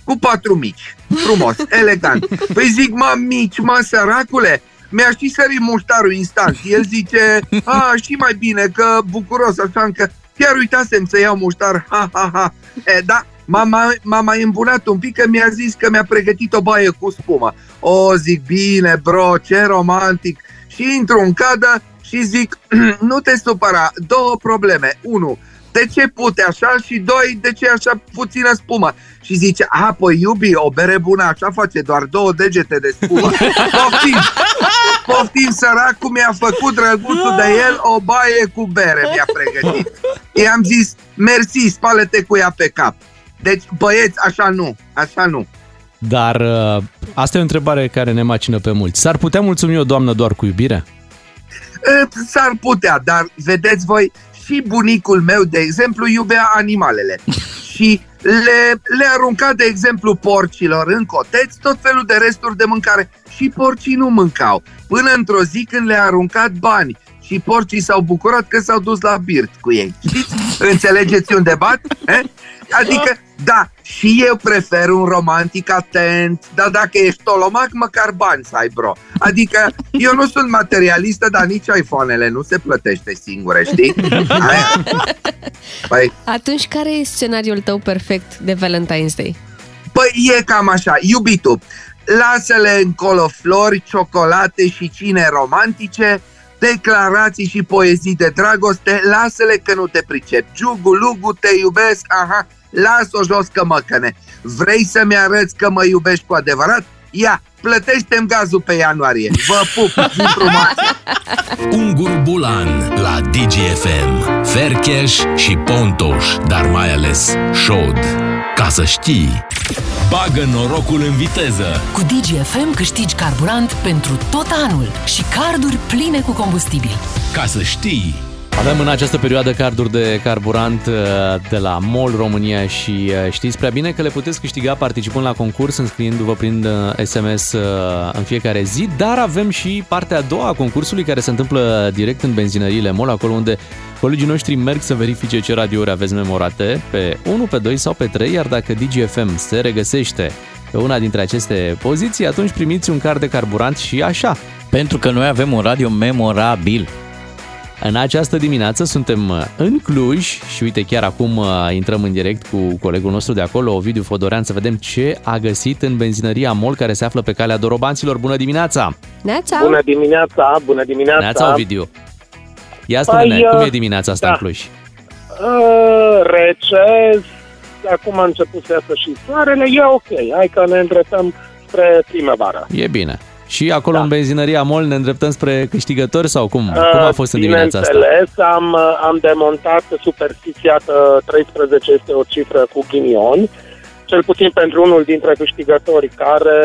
cu patru mici. Frumos, elegant. Păi zic, mă, mici, mă, săracule, mi-a și sărit muștarul instant. El zice, a, și mai bine, că bucuros, așa că chiar uitasem să iau muștar, ha, ha, ha. E, da, m-a, m-a, m-a mai îmbunat un pic că mi-a zis că mi-a pregătit o baie cu spumă. O, zic, bine, bro, ce romantic. Și intru în cadă și zic, nu te supăra, două probleme. Unu, de ce pute așa? Și doi, de ce așa puțină spumă? Și zice, a, păi iubi, o bere bună așa face, doar două degete de spumă. Poftim, poftim săracul mi-a făcut drăguțul de el o baie cu bere mi-a pregătit. I-am zis, mersi, spală-te cu ea pe cap. Deci, băieți, așa nu, așa nu. Dar uh, asta e o întrebare care ne macină pe mulți. S-ar putea mulțumi o doamnă doar cu iubire? E, S-ar putea, dar vedeți voi, și bunicul meu, de exemplu, iubea animalele. Și le, le arunca, de exemplu, porcilor în coteți tot felul de resturi de mâncare. Și porcii nu mâncau. Până într-o zi când le-a aruncat bani și porcii s-au bucurat că s-au dus la birt cu ei. Știți? Înțelegeți unde bat? Eh? Adică, da, și eu prefer un romantic atent, dar dacă ești tolomac, măcar bani să ai, bro. Adică, eu nu sunt materialistă, dar nici iPhone-ele nu se plătește singure, știi? Aia. Păi, Atunci, care e scenariul tău perfect de Valentine's Day? Păi e cam așa, iubitul, lasă-le încolo flori, ciocolate și cine romantice, declarații și poezii de dragoste, lasă-le că nu te pricep. Giugu, lugu, te iubesc, aha, las-o jos că măcăne. Vrei să-mi arăți că mă iubești cu adevărat? Ia, plătește-mi gazul pe ianuarie. Vă pup, zi frumoasă! Ungur Bulan la DGFM. Fercheș și Pontoș, dar mai ales Șod. Ca să știi. Bagă norocul în viteză. Cu DGFM câștigi carburant pentru tot anul și carduri pline cu combustibil. Ca să știi. Avem în această perioadă carduri de carburant uh, de la MOL România și uh, știți prea bine că le puteți câștiga participând la concurs, înscriindu-vă prin uh, SMS în fiecare zi, dar avem și partea a doua a concursului care se întâmplă direct în benzinăriile MOL, acolo unde colegii noștri merg să verifice ce radiouri aveți memorate pe 1, pe 2 sau pe 3, iar dacă DGFM se regăsește pe una dintre aceste poziții, atunci primiți un card de carburant și așa. Pentru că noi avem un radio memorabil. În această dimineață suntem uh, în Cluj și uite chiar acum uh, intrăm în direct cu colegul nostru de acolo, Ovidiu Fodorean, să vedem ce a găsit în benzinăria MOL care se află pe calea Dorobanților. Bună dimineața! Neața! Bună dimineața, bună dimineața. Neața, Ovidiu! Ia spune-ne, Păi, cum uh, e dimineața asta da. în Cluj? Uh, rece, acum a început să iasă și soarele, e ok, hai că ne îndreptăm spre primăvară. E bine. Și acolo Da. în benzinăria MOL ne îndreptăm spre câștigători sau cum? Cum a fost în dimineața asta? Uh, Bineînțeles, am, am demontat superstiția că 13 este o cifră cu ghinion, cel puțin pentru unul dintre câștigători care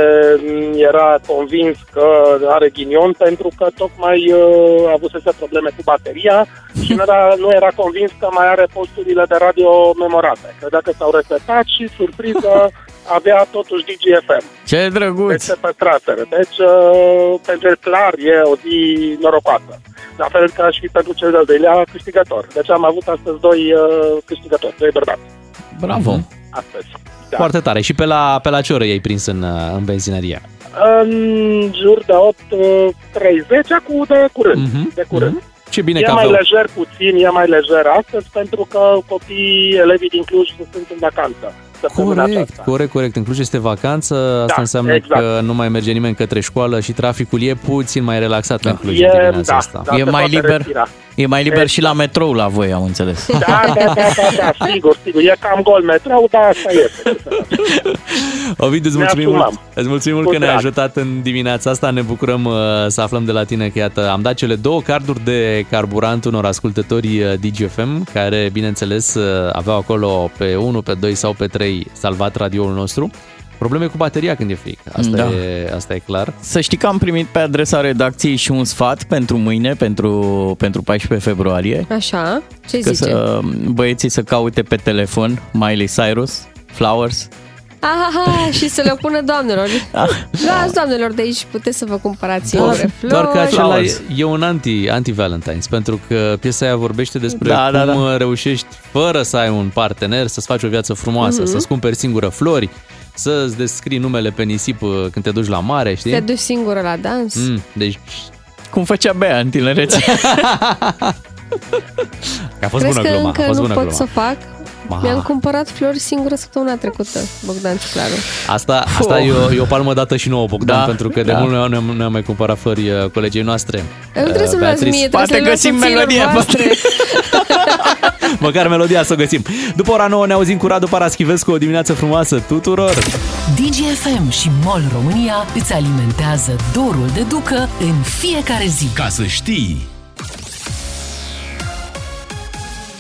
m, era convins că are ghinion pentru că tocmai uh, avusese probleme cu bateria și nu era, nu era convins că mai are posturile de radio memorate. Credea că s-au resetat și, surpriză, avea totuși DGFM. Ce drăguț! Deci se păstraseră. Deci, uh, pentru el clar, e o zi norocoasă. La fel ca și pentru cel de-al doilea câștigător. Deci am avut astăzi doi uh, câștigători, doi bărbați. Bravo! Astăzi. Da. Foarte tare. Și pe la, pe la ce oră i-ai prins în, uh, în benzinărie? În jur de 8.30, acum de curând. Mhm, De curând. mhm. Ce bine e că mai aveau. lejer puțin, e mai lejer astăzi, pentru că copiii, elevii din Cluj sunt în vacanță. Săptămâna Corect, aceasta. corect, corect. În Cluj este vacanță, asta Da, înseamnă exact. că nu mai merge nimeni către școală și traficul e puțin mai relaxat în Cluj E- în dimineața da, asta. da. e se mai poate liber, respira. E mai liber și la metrou la voi, am înțeles. Da, da, da, da, da, sigur, sigur. E cam gol metrou, dar asta este. Ovidiu, îți Ne mulțumim asumăm. mult, îți mulțumim mult Cu că ne-ai drag. ajutat în dimineața asta. Ne bucurăm uh, să aflăm de la tine că, iată, am dat cele două carduri de carburant unor ascultători uh, DGFM, care, bineînțeles, uh, aveau acolo pe 1, pe 2 sau pe 3 salvat radioul nostru. Probleme cu bateria când e fric. Asta, Da. e, asta e clar. Să știi că am primit pe adresa redacției și un sfat pentru mâine, pentru, pentru 14 februarie. Așa, ce Că zice? să, băieții să caute pe telefon Miley Cyrus, Flowers. Aha, și să le pună doamnelor. Ah. Luați doamnelor de aici, puteți să vă cumpărați singure flori. Doar că acela e, Flowers. e un anti, anti-Valentine's, pentru că piesa aia vorbește despre Da, cum da, da. reușești, fără să ai un partener, să-ți faci o viață frumoasă, Mhm. să-ți cumperi singură flori, să-ți descrii numele pe nisip uh, când te duci la mare, știi? Te duci singură la dans. Mm, deci Cum făcea Bea în tinerețe. a fost Crezi bună că gluma, încă a fost nu bună pot gluma. să fac? Ma. Mi-am cumpărat flori singură săptămâna trecută, Bogdan Ciuclaru. Asta, asta e, o, e o palmă dată și nouă, Bogdan, Da, pentru că de da. mult nu ne-am, ne-am mai cumpărat flori uh, colegii noastre. Nu trebuie uh, să-mi luați Beatrice. mie, Poate trebuie să le găsim luați soțiilor melodie, voastre. Măcar melodia să o găsim. După ora 9 ne auzim cu Radu Paraschivescu. O dimineață frumoasă tuturor! DGFM și MOL România îți alimentează dorul de ducă în fiecare zi. Ca să știi!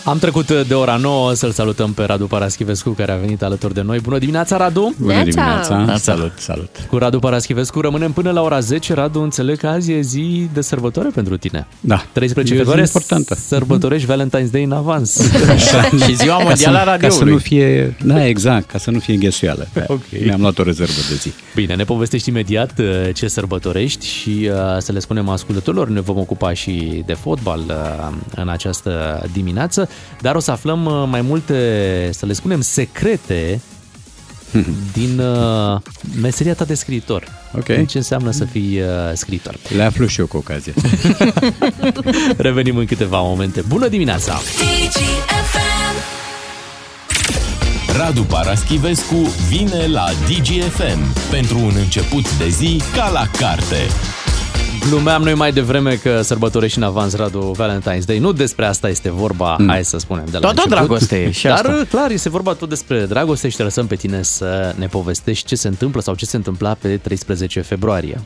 Am trecut de ora 9 să-l salutăm pe Radu Paraschivescu care a venit alături de noi. Bună dimineața, Radu! Bună Neața! dimineața. Salut, salut! Cu Radu Paraschivescu rămânem până la ora 10. Radu, înțeleg că azi e zi de sărbătoare pentru tine. Da. 13 E o zi februarie, importantă. sărbătorești Valentine's Day în avans. și ziua Ca mondială a să, ca să radioului. nu fie, da, exact, ca să nu fie înghesuială. Ok. Mi-am luat o rezervă de zi. Bine, ne povestești imediat uh, ce sărbătorești și uh, să le spunem ascultătorilor, ne vom ocupa și de fotbal uh, în această dimineață, dar o să aflăm uh, mai multe, să le spunem, secrete din uh, meseria ta de scriitor. Ok. Din ce înseamnă să fii uh, scriitor. Le aflu și eu cu ocazie. Revenim în câteva momente. Bună dimineața! Radu Paraschivescu vine la DGFM pentru un început de zi ca la carte. Glumeam noi mai devreme că sărbătorești în avans Radu Valentine's Day. Nu despre asta este vorba, mm. hai să spunem de la Toată început. dragoste e și Dar asta. clar, este vorba tot despre dragoste și te lăsăm pe tine să ne povestești ce se întâmplă sau ce se întâmpla pe 13 februarie.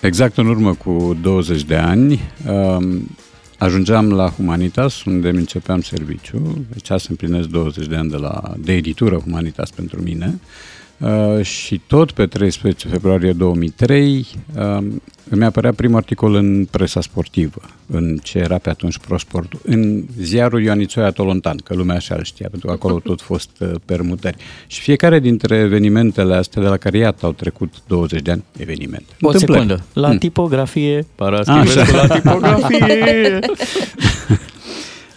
Exact în urmă cu 20 de ani, um, ajungeam la Humanitas, unde îmi începeam serviciu. Deci azi împlinesc 20 de ani de, la, de editură Humanitas pentru mine. Uh, și tot pe 13 februarie 2003 um, îmi apărea primul articol în presa sportivă, în ce era pe atunci ProSport, în ziarul Ioanițoia Tolontan, că lumea așa îl știa, pentru că acolo tot fost uh, permutări. Și fiecare dintre evenimentele astea, de la care iată au trecut 20 de ani, evenimente. O Întâmplări. secundă. La Mm. tipografie, Paraschivescu Așa. la tipografie.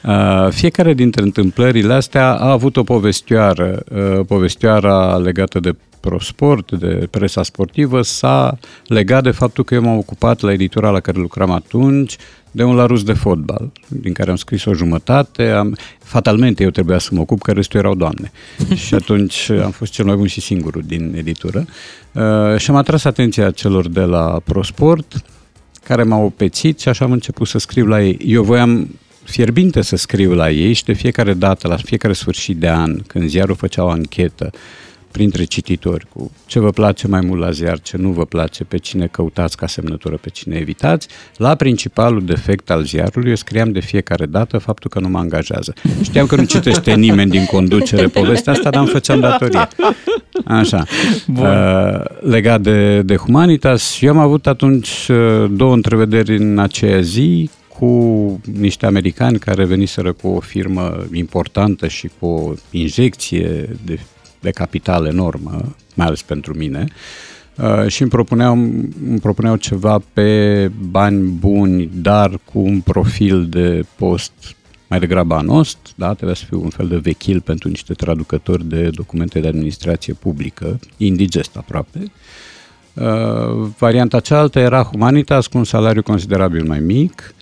Uh, Fiecare dintre întâmplările astea a avut o povestioară. Uh, Povestioara legată de prosport, de presa sportivă, s-a legat de faptul că eu m-am ocupat la editura la care lucram atunci de un larus de fotbal, din care am scris o jumătate. Am, fatalmente eu trebuia să mă ocup, că restul erau doamne. și atunci am fost cel mai bun și singurul din editură. Uh, și am atras atenția celor de la ProSport, care m-au opețit și așa am început să scriu la ei. Eu voiam fierbinte să scriu la ei și de fiecare dată, la fiecare sfârșit de an, când ziarul făcea o anchetă printre cititori cu ce vă place mai mult la ziar, ce nu vă place, pe cine căutați ca semnătură, pe cine evitați, la principalul defect al ziarului eu scriam de fiecare dată faptul că nu mă angajează. Știam că nu citește nimeni din conducere povestea asta, dar îmi făceam datorie. Așa. Uh, legat de, de Humanitas, eu am avut atunci uh, două întrevederi în aceea zi cu niște americani care veniseră cu o firmă importantă și cu o injecție de, de capital enormă, mai ales pentru mine, uh, și îmi propuneau, îmi propuneau ceva pe bani buni, dar cu un profil de post mai degrabă anost, da? trebuia să fiu un fel de vechil pentru niște traducători de documente de administrație publică, indigest aproape. Uh, varianta cealaltă era Humanitas cu un salariu considerabil mai mic, uh,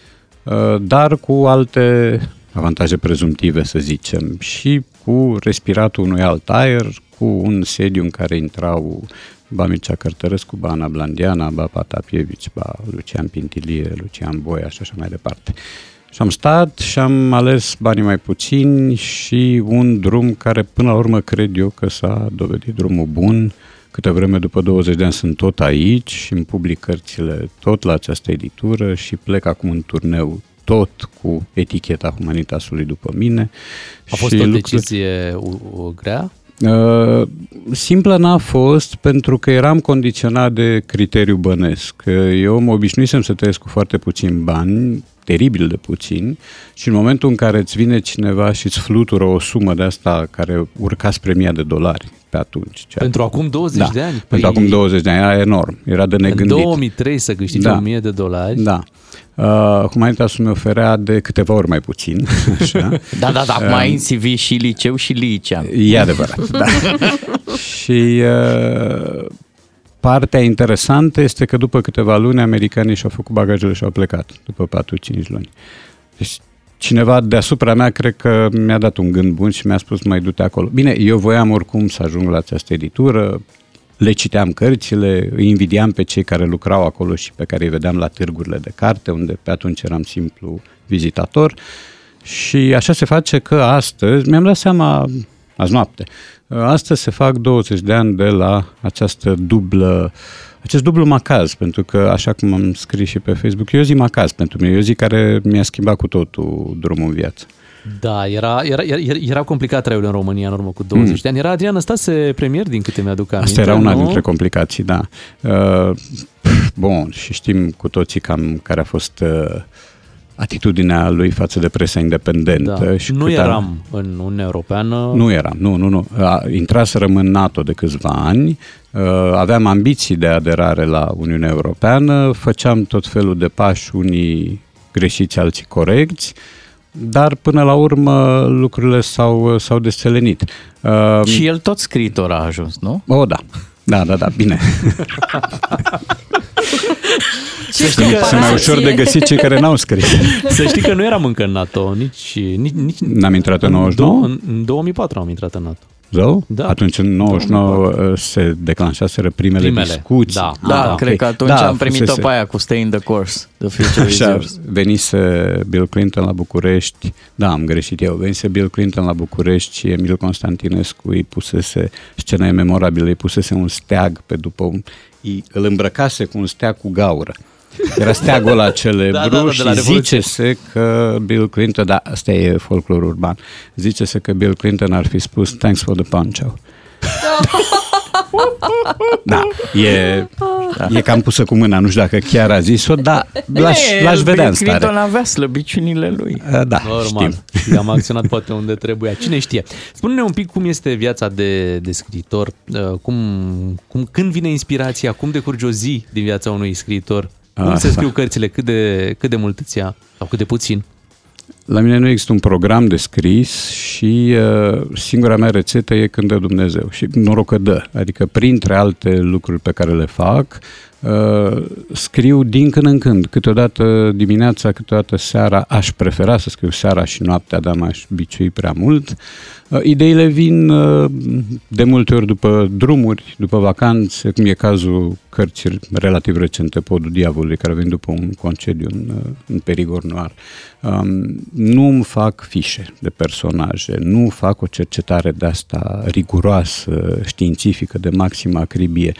dar cu alte avantaje prezumtive, să zicem, și cu respiratul unui alt aer, cu un sediu în care intrau ba Mircea Cărtărescu, ba Ana Blandiana, ba Patapievici, ba Lucian Pintilie, Lucian Boia și așa mai departe. Și am stat și am ales banii mai puțini și un drum care până la urmă cred eu că s-a dovedit drumul bun. Câte vreme după 20 de ani sunt tot aici și îmi public cărțile tot la această editură și plec acum în turneu tot cu eticheta Humanitasului după mine. A fost și o lucruri- decizie u- u- grea? Uh, simplă n-a fost pentru că eram condiționat de criteriu bănesc. Eu mă obișnuisem să trăiesc cu foarte puțin bani, teribil de puțin, și în momentul în care îți vine cineva și îți flutură o sumă de asta care urca spre mia de dolari pe atunci. Ceea Pentru acum 20 da, de ani? Pentru acum 20 de ani, era enorm, era de În negândit. 2003 să câștigi Da. 1000 de dolari? Da. Uh, Humanitasul mi oferea de câteva ori mai puțin. Așa. Da, da, da, Um, mai în CV și liceu și licean. E adevărat, da. și uh, partea interesantă este că după câteva luni americanii și-au făcut bagajele și au plecat, după 4-5 luni. Deci cineva deasupra mea cred că mi-a dat un gând bun și mi-a spus mai du-te acolo. Bine, eu voiam oricum să ajung la această editură, le citeam cărțile, îi invidiam pe cei care lucrau acolo și pe care îi vedeam la târgurile de carte, unde pe atunci eram simplu vizitator. Și așa se face că astăzi, mi-am dat seama azi noapte, astăzi se fac 20 de ani de la această dublă acest dublu macaz, pentru că, așa cum am scris și pe Facebook, e o zi macaz pentru mine, e o zi care mi-a schimbat cu totul drumul în viață. Da, era, era, era, era complicat traiul în România în urmă cu 20 Mm. de ani. Era Adrian Năstase premier, din câte mi-aduc aminte. Asta era una nu? dintre complicații, da. Uh, bun, și știm cu toții cam care a fost uh, atitudinea lui față de presa independentă. Da. Și Nu cât a- eram în Uniunea Europeană. Nu eram, nu, nu, nu. A, Intraserăm în NATO de câțiva ani, uh, aveam ambiții de aderare la Uniunea Europeană, făceam tot felul de pași, unii greșiți, alții corecți, dar până la urmă lucrurile s-au, s-au deselenit. Uh, Și el tot scriitor a ajuns, nu? O, da. Da, da, da, bine. Să știi că, Sunt mai ușor de găsit cei care n-au scris. Să știi că nu eram încă în NATO, nici... nici, nici N-am intrat în 99? două- În, în 2004 am intrat în NATO. Zău? Da. Atunci în 99 uh, se declanșaseră primele, Primele, discuții. da. Da, Ah, cred ok. că atunci Da, am primit-o fusese. pe aia cu Stay in the Course, The Future is Așa, Yours. venise Bill Clinton la București, da, am greșit eu, venise Bill Clinton la București și Emil Constantinescu îi pusese, scena e memorabilă, îi pusese un steag pe după un, îi, îl îmbrăcase cu un steag cu gaură. Era steagul ăla celebru Da, da, da, de și la Revoluție. zice-se că Bill Clinton, da, asta e folclor urban, zice-se că Bill Clinton ar fi spus thanks for the poncho. Da, e, e cam pusă cu mâna, nu știu dacă chiar a zis-o, dar l-aș, E, l-aș vedea în Bill stare. Clinton avea slăbiciunile lui. Da, Normal. știm. Și am acționat poate unde trebuia. Cine știe? Spune-ne un pic cum este viața de, de scriitor, uh, cum, cum, când vine inspirația, cum decurge o zi din viața unui scriitor, cum se Asta. scriu cărțile, cât de, cât de mult îți ia sau cât de puțin. La mine nu există un program de scris și uh, singura mea rețetă e când dă Dumnezeu. Și noroc că dă. Adică printre alte lucruri pe care le fac, uh, scriu din când în când. Câteodată dimineața, câteodată seara. Aș prefera să scriu seara și noaptea, dar m-aș biciui prea mult. Uh, ideile vin uh, de multe ori după drumuri, după vacanțe, cum e cazul cărții relativ recente, Podul Diavolului, care vin după un concediu în, uh, în Perigor Noir. Um, nu îmi fac fișe de personaje, nu fac o cercetare de asta riguroasă, științifică, de maximă acribie.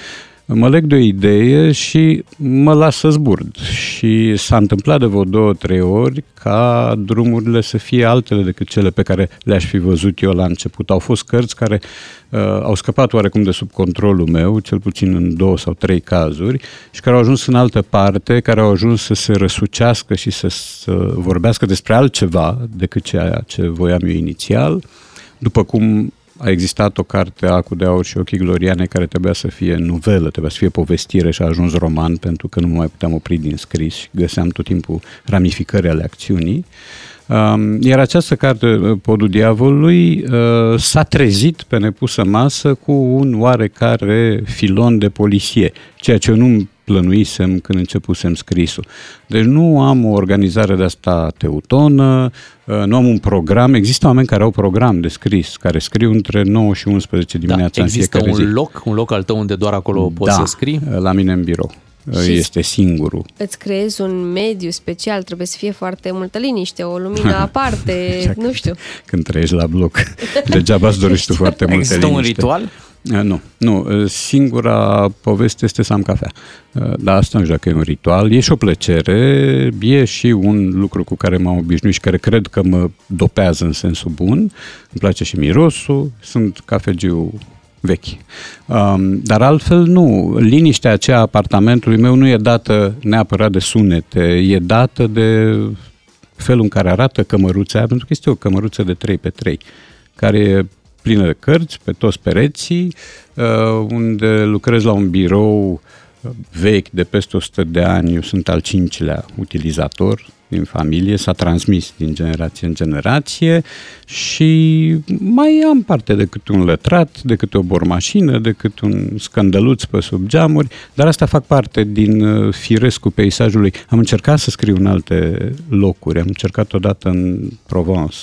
Mă leg de o idee și mă las să zburd. Și s-a întâmplat de vreo două, trei ori ca drumurile să fie altele decât cele pe care le-aș fi văzut eu la început. Au fost cărți care uh, au scăpat oarecum de sub controlul meu, cel puțin în două sau trei cazuri, și care au ajuns în altă parte, care au ajuns să se răsucească și să, să vorbească despre altceva decât ceea ce voiam eu inițial. După cum a existat o carte Acu de Aur și Ochii Gloriane care trebuia să fie novelă, trebuia să fie povestire și a ajuns roman pentru că nu mă mai puteam opri din scris și găseam tot timpul ramificări ale acțiunii. Um, iar această carte, Podul Diavolului, uh, s-a trezit pe nepusă masă cu un oarecare filon de polisie, ceea ce eu nu plănuisem când începusem scrisul. Deci nu am o organizare de asta teutonă, uh, nu am un program. Există oameni care au program de scris, care scriu între 9 și 11 dimineața da, în există fiecare un zi. loc, un loc al tău unde doar acolo poți da, să scrii? la mine în birou. Și- Este singurul. Îți creezi un mediu special, trebuie să fie foarte multă liniște, o lumină aparte, Exact. nu știu. Când trăiești la bloc. Degeaba îți dorești tu foarte multe Există un liniște. ritual? Uh, Nu, nu. Uh, Singura poveste este să am cafea. Uh, Dar asta nu știu dacă e un ritual. E și o plăcere, e și un lucru cu care m-am obișnuit și care cred că mă dopează în sensul bun. Îmi place și mirosul. Sunt cafegiu vechi. Um, dar altfel nu. Liniștea aceea a apartamentului meu nu e dată neapărat de sunete, e dată de felul în care arată cămăruța aia, pentru că este o cămăruță de 3 pe 3 care e plină de cărți pe toți pereții, uh, unde lucrez la un birou uh, vechi de peste 100 de ani, eu sunt al cincilea utilizator din familie, s-a transmis din generație în generație și mai am parte de câte un lătrat, de câte o bormașină, de câte un scandăluț pe sub geamuri, dar asta fac parte din uh, firescul peisajului. Am încercat să scriu în alte locuri, am încercat odată în Provence,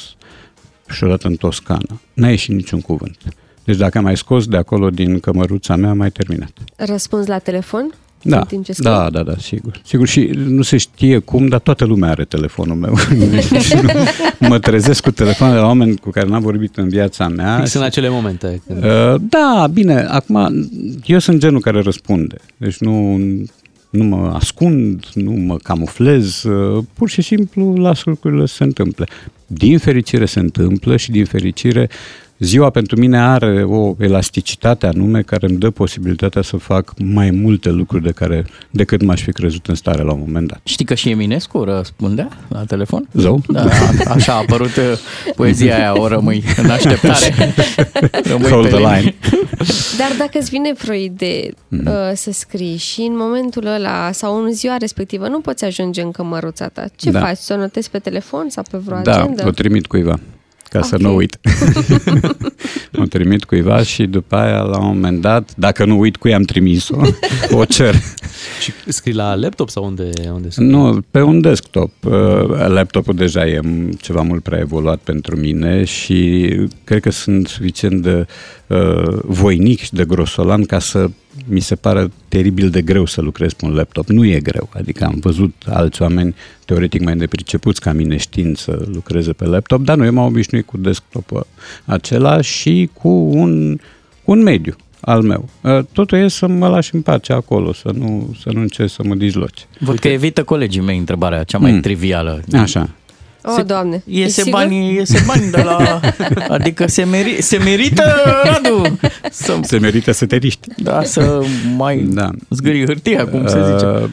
și odată în Toscana. N-a ieșit niciun cuvânt. Deci dacă am mai scos de acolo din cămăruța mea, am mai terminat. Răspunzi la telefon? Da, În timp ce scrii? da, da, da, sigur. Sigur și nu se știe cum, dar toată lumea are telefonul meu. Și nu- mă trezesc cu telefoane la oameni cu care n-am vorbit în viața mea. Fix în acele momente. Când... Uh, Da, bine, acum eu sunt genul care răspunde. Deci nu, nu mă ascund, nu mă camuflez, uh, pur și simplu las lucrurile să se întâmple. Din fericire se întâmplă și din fericire ziua pentru mine are o elasticitate anume care îmi dă posibilitatea să fac mai multe lucruri de care, decât m-aș fi crezut în stare la un moment dat. Știi că și Eminescu răspundea la telefon? Zău? Da, a- așa a apărut uh, poezia aia, o rămâi în așteptare. Rămâi Hold pe the linie. line. Dar dacă îți vine vreo idee Mhm. uh, să scrii și în momentul ăla sau în ziua respectivă nu poți ajunge în cămăruța ta, ce Da. faci? Să o notezi pe telefon sau pe vreo Da, agendă? o trimit cuiva ca să Ok. nu uit. o trimit cuiva și după aia, la un moment dat, dacă nu uit cui am trimis-o, o cer. Și scrii la laptop sau unde, unde scrii? Nu, pe un desktop. Uh, Laptopul deja e ceva mult prea evoluat pentru mine și cred că sunt suficient de uh, voinic și de grosolan ca să mi se pare teribil de greu să lucrez pe un laptop. Nu e greu, adică am văzut alți oameni teoretic mai nepricepuți ca mine știind să lucreze pe laptop, dar nu, eu m-am obișnuit cu desktopul acela și cu un, cu un mediu al meu. Uh, Totul e să mă lași în pace acolo, să nu, să nu încerc să mă dizloci. Văd că evită colegii mei întrebarea cea mai Mm. trivială. Așa. O, oh, Doamne, Iese ești sigur? bani, iese bani de la... Adică se, meri, se merită, Radu, să, Se merită să te riști. da, să mai Da. zgârii hârtia, cum se zice. Uh,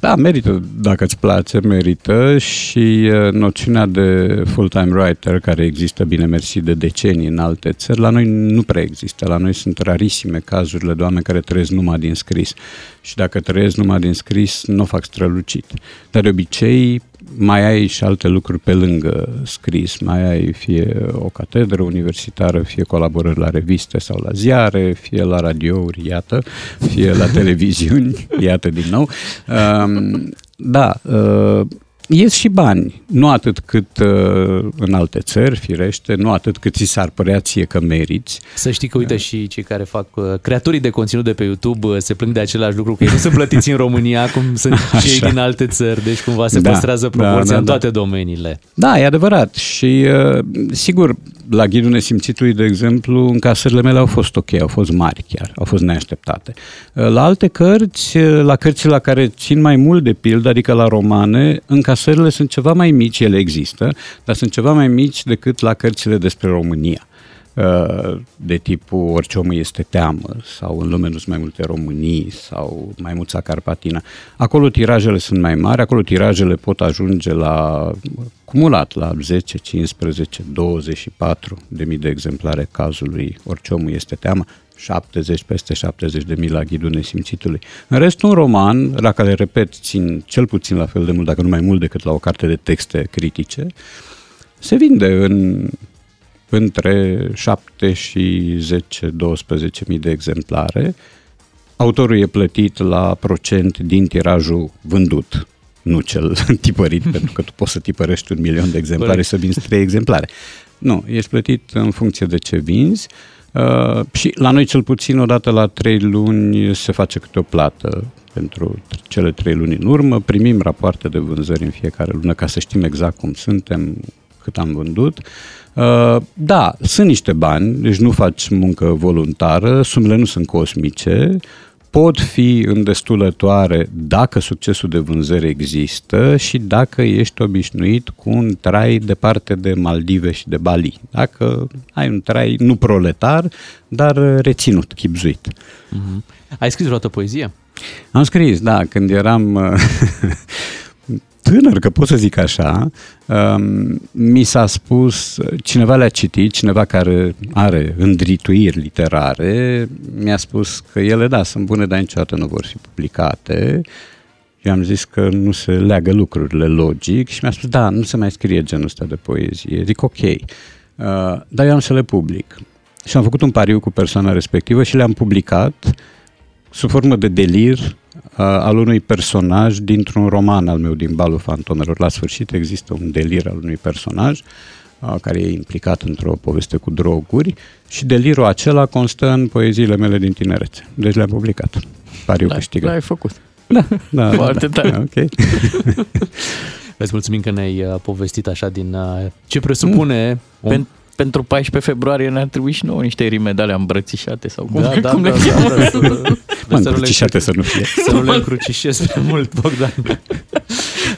Da, merită, dacă îți place, merită și uh, noțiunea de full-time writer, care există, bine mersi, de decenii în alte țări, la noi nu prea există. La noi sunt rarisime cazurile de oameni care trăiesc numai din scris. Și dacă trăiesc numai din scris, nu o fac strălucit. Dar de obicei, mai ai și alte lucruri pe lângă scris. Mai ai fie o catedră universitară, fie colaborări la reviste sau la ziare, fie la radiouri, iată, fie la televiziuni, iată din nou. Um, da, uh, ies și bani, nu atât cât uh, în alte țări, firește, nu atât cât ți s-ar părea ție că meriți. Să știi că, uite, și cei care fac, uh, creatorii de conținut de pe YouTube uh, se plâng de același lucru, că ei nu sunt plătiți în România, cum sunt cei Așa. din alte țări, deci cumva se Da, păstrează da, proporția da, în da. toate domeniile. Da, e adevărat. Și, uh, sigur, la Ghidul Nesimțitului, de exemplu, încasările mele au fost ok, au fost mari chiar, au fost neașteptate. Uh, La alte cărți, uh, la cărțile la care țin mai mult de pildă, adică la romane, încasările sunt ceva mai mici, ele există, dar sunt ceva mai mici decât la cărțile despre România Uh, de tipul orice om este teamă sau în lume nu sunt mai multe Românii sau maimuța Carpatina. Acolo tirajele sunt mai mari, acolo tirajele pot ajunge la cumulat la 10, 15, 24 de mii de exemplare cazului orice om este teamă. 70, peste 70 de mii la ghidul nesimțitului. În rest, un roman, la care, repet, țin cel puțin la fel de mult, dacă nu mai mult decât la o carte de texte critice, se vinde în între 7 și 10-12 mii de exemplare. Autorul e plătit la procent din tirajul vândut, nu cel tipărit, pentru că tu poți să tipărești un milion de exemplare Corect. și să vinzi 3 exemplare. Nu, ești plătit în funcție de ce vinzi uh, și la noi cel puțin odată la 3 luni se face câte o plată pentru cele 3 luni în urmă. Primim rapoarte de vânzări în fiecare lună ca să știm exact cum suntem, cât am vândut. Uh, Da, sunt niște bani, deci nu faci muncă voluntară, sumele nu sunt cosmice, pot fi îndestulătoare dacă succesul de vânzări există și dacă ești obișnuit cu un trai departe de Maldive și de Bali. Dacă ai un trai nu proletar, dar reținut, chipzuit. Mhm. Ai scris vreodată poezie? Am scris, da, când eram uh, tânăr, că pot să zic așa, um, mi s-a spus, cineva le-a citit, cineva care are îndrituiri literare, mi-a spus că ele, da, sunt bune, dar niciodată nu vor fi publicate. Eu am zis că nu se leagă lucrurile logic și mi-a spus, da, nu se mai scrie genul ăsta de poezie. Zic, ok, uh, dar eu am să le public. Și am făcut un pariu cu persoana respectivă și le-am publicat sub formă de delir uh, al unui personaj dintr-un roman al meu din Balul Fantomelor. La sfârșit există un delir al unui personaj uh, care e implicat într-o poveste cu droguri și delirul acela constă în poeziile mele din tinerețe. Deci le-am publicat. Pariu L-ai- câștigat. l-ai făcut. Da, da. Foarte da, tare. da, Ok. Îți mulțumim că ne-ai uh, povestit așa din uh, ce presupune... Mm. un- Pen- pentru 14 februarie ne-ar trebui și nouă niște rime de alea îmbrățișate sau cum, Da, da, cum da, le da, cheamă. da, să- Mă, să nu le încrucișate să nu fie. Să nu le încrucișez prea mult, Bogdan.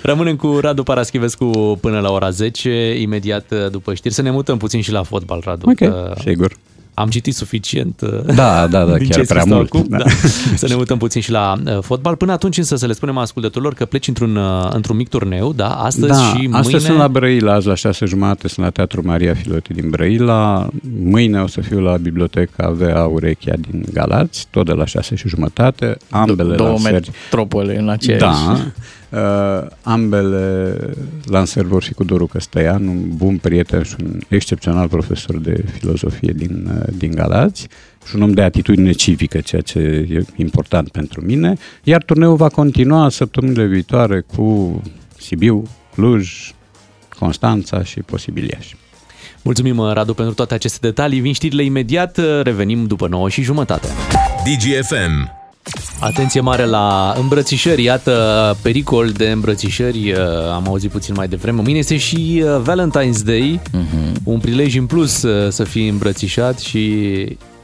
Rămânem cu Radu Paraschivescu până la ora 10, imediat uh, după știri. Să ne mutăm puțin și la fotbal, Radu. Ok, că sigur. Am citit suficient. uh, Da, da, da, din chiar ce ai prea scris tu mult, Acum, da. da. Să ne mutăm puțin și la uh, fotbal. Până atunci însă să le spunem ascultătorilor că pleci într-un, uh, într-un mic turneu, da? Astăzi da, și mâine. astăzi sunt la Brăila, azi la șase jumate sunt la Teatru Maria Filoti din Brăila, mâine o să fiu la Biblioteca Avea Urechea din Galați, tot de la șase și jumătate, ambele Două lansări. metropole în aceeași. Da, uh, ambele lansări vor fi cu Doru Căstăian, un bun prieten și un excepțional profesor de filozofie din, uh, din Galați și un om de atitudine civică, ceea ce e important pentru mine, iar turneul va continua săptămânile viitoare cu Sibiu, Cluj, Constanța și posibil Iași. Mulțumim, uh, Radu, pentru toate aceste detalii. Vin știrile imediat, uh, revenim după 9 și jumătate. DGFM. Atenție mare la îmbrățișări, iată pericol de îmbrățișări, uh, am auzit puțin mai devreme. Mâine este și uh, Valentine's Day, Mhm. un prilej în plus uh, să fii îmbrățișat și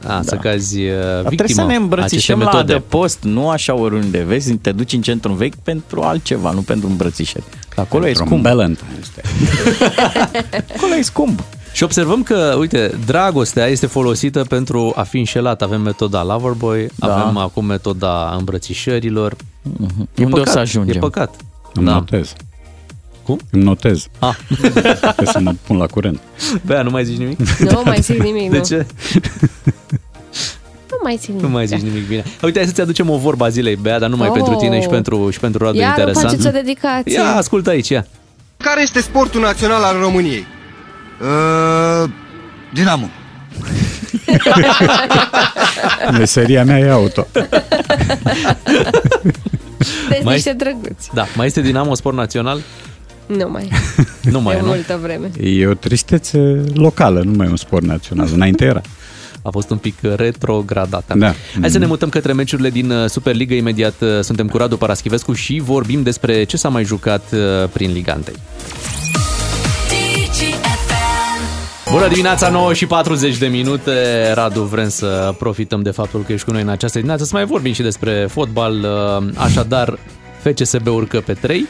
a, să cazi uh, Dar victima trebuie să ne îmbrățișăm acestei la metode. adăpost, nu așa oriunde. Vezi, te duci în centru vechi pentru altceva, nu pentru îmbrățișări. Acolo Pentru e scump. Valentine's Day. Acolo e scump. Și observăm că, uite, dragostea este folosită pentru a fi înșelat. Avem metoda Loverboy, Da. avem acum metoda îmbrățișărilor. E Unde o păcat, să ajungem? E păcat. Îmi Da. notez. Cum? Îmi notez. Ah. Trebuie să mă pun la curent. Bea, nu mai zici nimic? Nu mai zic nimic, De nu. ce? Nu mai zic nimic. Nu mai zici nimic bine. Uite, hai să-ți aducem o vorba zilei, Bea, dar numai Oh. pentru tine și pentru, și pentru Radu Iar îmi interesant. faceți o dedicație. Ia, ascultă aici, ia. Care este sportul național al României? Uh, Dinamo. Meseria mea e auto. Deci Mai- niște drăguți. Da, mai este Dinamo sport național? Nu mai. Nu mai de e, nu? multă vreme. E o tristețe locală, nu mai e un sport național. Înainte era. A fost un pic retrogradată. Da. Hai să ne mutăm către meciurile din uh, Superliga. Imediat uh, suntem cu Radu Paraschivescu și vorbim despre ce s-a mai jucat uh, prin Liga 1. Bună dimineața, 9 și 40 de minute. Radu, vrem să profităm de faptul că ești cu noi în această dimineață, să mai vorbim și despre fotbal. Uh, Așadar, FCSB urcă pe 3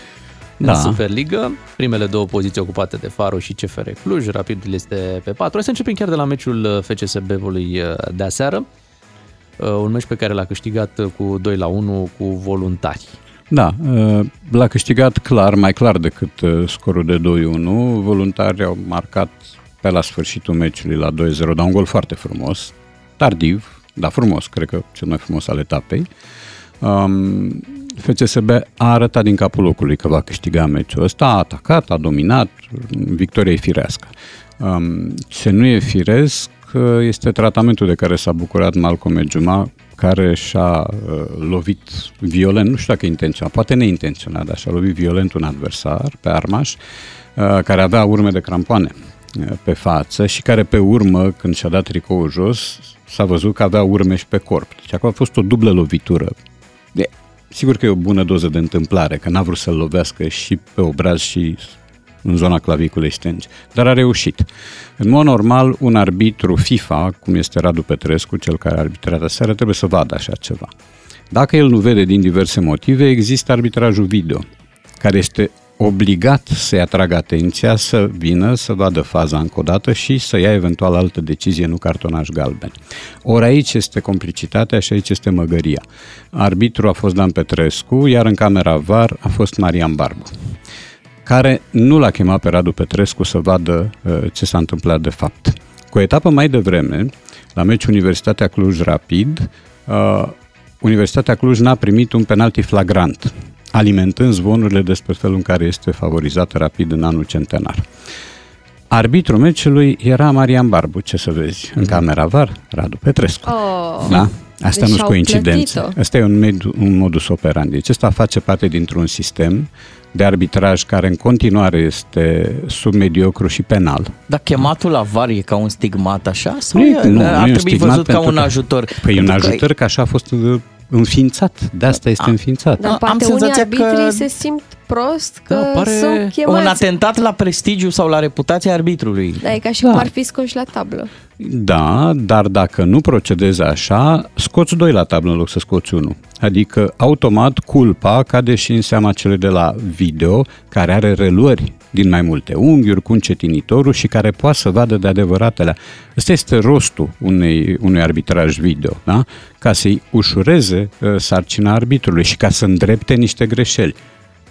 Da. în Superliga. Primele două poziții ocupate de Faro și CFR Cluj. Rapidul este pe 4. Hai să începem chiar de la meciul uh, FCSB-ului uh, de aseară. Uh, Un meci pe care l-a câștigat uh, cu 2 la 1 cu voluntari. Da, uh, l-a câștigat clar, mai clar decât uh, scorul de 2-1. Voluntarii au marcat pe la sfârșitul meciului la 2-0, dar un gol foarte frumos, tardiv, dar frumos, cred că cel mai frumos al etapei. Um, FCSB a arătat din capul locului că va câștiga meciul ăsta, a atacat, a dominat, victoria e firească. Um, ce nu e firesc uh, este tratamentul de care s-a bucurat Malcolm Ejuma, care și-a uh, lovit violent, nu știu dacă intenționat, poate neintenționat, dar și-a lovit violent un adversar pe armaș, uh, care avea urme de crampoane uh, pe față și care pe urmă, când și-a dat tricoul jos, s-a văzut că avea urme și pe corp. Deci acolo a fost o dublă lovitură. De, sigur că e o bună doză de întâmplare, că n-a vrut să-l lovească și pe obraz și în zona claviculei stângi, dar a reușit. În mod normal, un arbitru FIFA, cum este Radu Petrescu, cel care a arbitrat aseară, trebuie să vadă așa ceva. Dacă el nu vede din diverse motive, există arbitrajul video, care este obligat să-i atragă atenția, să vină, să vadă faza încă o dată și să ia eventual altă decizie, nu cartonaș galben. Ori aici este complicitatea și aici este măgăria. Arbitru a fost Dan Petrescu, iar în camera VAR a fost Marian Barbu care nu l-a chemat pe Radu Petrescu să vadă uh, ce s-a întâmplat de fapt. Cu o etapă mai devreme, la meciul Universitatea Cluj Rapid, uh, Universitatea Cluj n-a primit un penalti flagrant, alimentând zvonurile despre felul în care este favorizată Rapid în anul centenar. Arbitrul meciului era Marian Barbu, ce să vezi, în camera VAR, Radu Petrescu. Oh. Da? Asta Deci nu sunt au coincidențe. plătit-o. Asta e un, med- un modus operandi. Acesta face parte dintr-un sistem de arbitraj care în continuare este submediocru și penal. Dar chematul la var e ca un stigmat așa? Sau Nu, e, nu, ar nu e un trebui stigmat văzut ca pentru un că- ajutor? Păi e un Pentru că- ajutor că așa a fost uh, înființat. De asta este înființat. Dar Am poate unii senzația arbitrii că- se simt prost că Da, pare sunt chemați. un atentat la prestigiu sau la reputația arbitrului. Da, e ca și cum ar fi scoși la tablă. Da, dar dacă nu procedezi așa, scoți doi la tablă în loc să scoți unul. Adică, automat, culpa cade și în seama celui de la video, care are reluări din mai multe unghiuri, cu încetinitorul și care poate să vadă de adevăratele. Ăsta este rostul unei, unui arbitraj video, da? ca să-i ușureze uh, sarcina arbitrului și ca să îndrepte niște greșeli.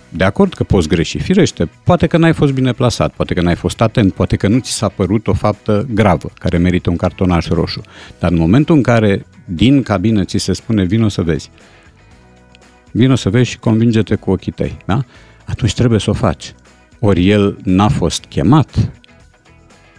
De acord că poți greși, firește, poate că n-ai fost bine plasat, poate că n-ai fost atent, poate că nu ți s-a părut o faptă gravă care merită un cartonaș roșu. Dar în momentul în care din cabină ți se spune vino să vezi, vino să vezi și convinge-te cu ochii tăi, da? Atunci trebuie să o faci. Ori el n-a fost chemat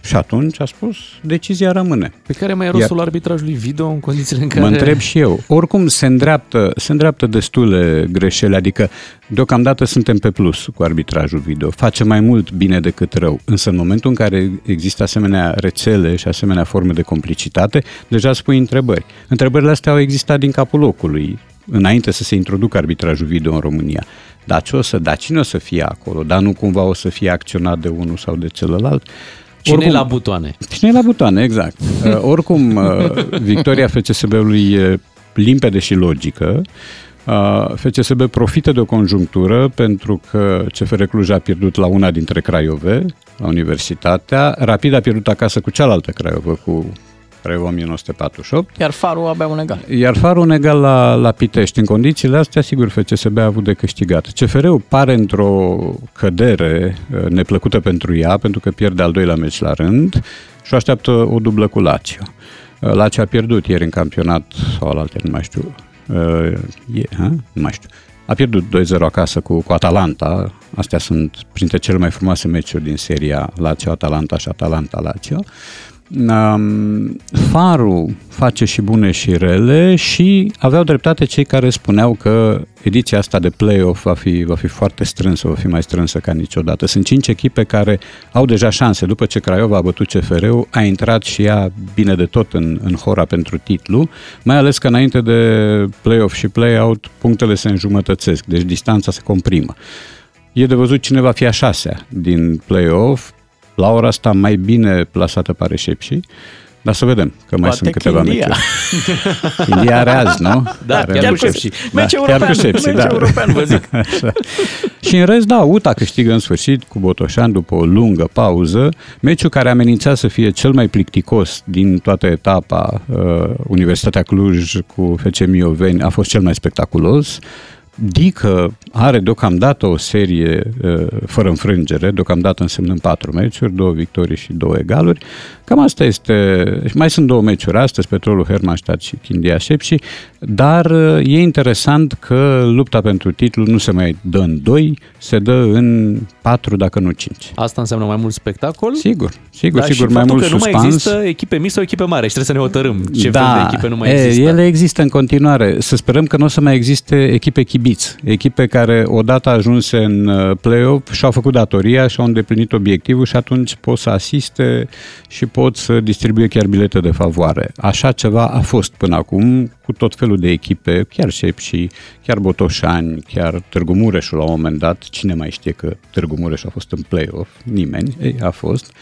și atunci a spus, decizia rămâne. Pe care mai e rostul arbitrajului video în condițiile în care... Mă întreb și eu. Oricum se îndreaptă, se îndreaptă destule greșeli, adică deocamdată suntem pe plus cu arbitrajul video. Face mai mult bine decât rău. Însă în momentul în care există asemenea rețele și asemenea forme de complicitate, deja spui întrebări. Întrebările astea au existat din capul locului înainte să se introducă arbitrajul video în România. Dar ce o să, dar cine o să fie acolo? Dar nu cumva o să fie acționat de unul sau de celălalt? Cine e la butoane? Cine e la butoane, exact. Uh, oricum, uh, victoria FCSB-ului e limpede și logică. Uh, FCSB profită de o conjunctură pentru că CFR Cluj a pierdut la una dintre Craiove, la Universitatea. Rapid a pierdut acasă cu cealaltă Craiovă, cu Craiova 1948. Iar Farul abia un egal. Iar farul un egal la, la Pitești. În condițiile astea, sigur, FCSB a avut de câștigat. CFR-ul pare într-o cădere uh, neplăcută pentru ea, pentru că pierde al doilea meci la rând și o așteaptă o dublă cu Lazio. Uh, Lazio a pierdut ieri în campionat, sau al alte, nu mai știu. Uh, E, ha? Nu mai știu. A pierdut 2-0 acasă cu, cu Atalanta. Astea sunt printre cele mai frumoase meciuri din seria Lazio-Atalanta și Atalanta-Lazio. Um, Farul face și bune și rele și aveau dreptate cei care spuneau că ediția asta de play-off va fi, va fi foarte strânsă, va fi mai strânsă ca niciodată. Sunt cinci echipe care au deja șanse. După ce Craiova a bătut CFR-ul, a intrat și ea bine de tot în, în hora pentru titlu, mai ales că înainte de play-off și play-out, punctele se înjumătățesc, deci distanța se comprimă. E de văzut cine va fi a șasea din play-off, la ora asta mai bine plasată pare Șepși, dar să vedem, că mai Poate sunt câteva Chindia. meciuri. India are azi, nu? Da, Are chiar meci. cu Șepși. Meci chiar european, cu Șepși, meci da. european, vă zic. Așa. Și în rest, da, UTA câștigă în sfârșit cu Botoșan după o lungă pauză. Meciul care amenința să fie cel mai plicticos din toată etapa, uh, Universitatea Cluj cu FC Mioveni, a fost cel mai spectaculos. Dică are deocamdată o serie uh, fără înfrângere, deocamdată însemnând patru meciuri, două victorii și două egaluri. Cam asta este. și Mai sunt două meciuri astăzi, Petrolul Hermannstadt și Chindia Sepsi, dar uh, e interesant că lupta pentru titlu nu se mai dă în doi, se dă în patru, dacă nu cinci. Asta înseamnă mai mult spectacol? Sigur, sigur, Dar sigur, și mai faptul mult că nu mai suspans. există echipe mici sau echipe mari și trebuie să ne hotărâm ce da, fel de echipe nu mai e, există. Ele există în continuare. Să sperăm că nu o să mai existe echipe chibiți, echipe care odată ajunse în uh, play-off și-au făcut datoria și-au îndeplinit obiectivul și atunci pot să asiste și pot să distribuie chiar bilete de favoare. Așa ceva a fost până acum cu tot felul de echipe, chiar și chiar Botoșani, chiar Târgu Mureșul la un moment dat. Cine mai știe că Târgu Mureș a fost în play-off? Nimeni. Ei, a fost.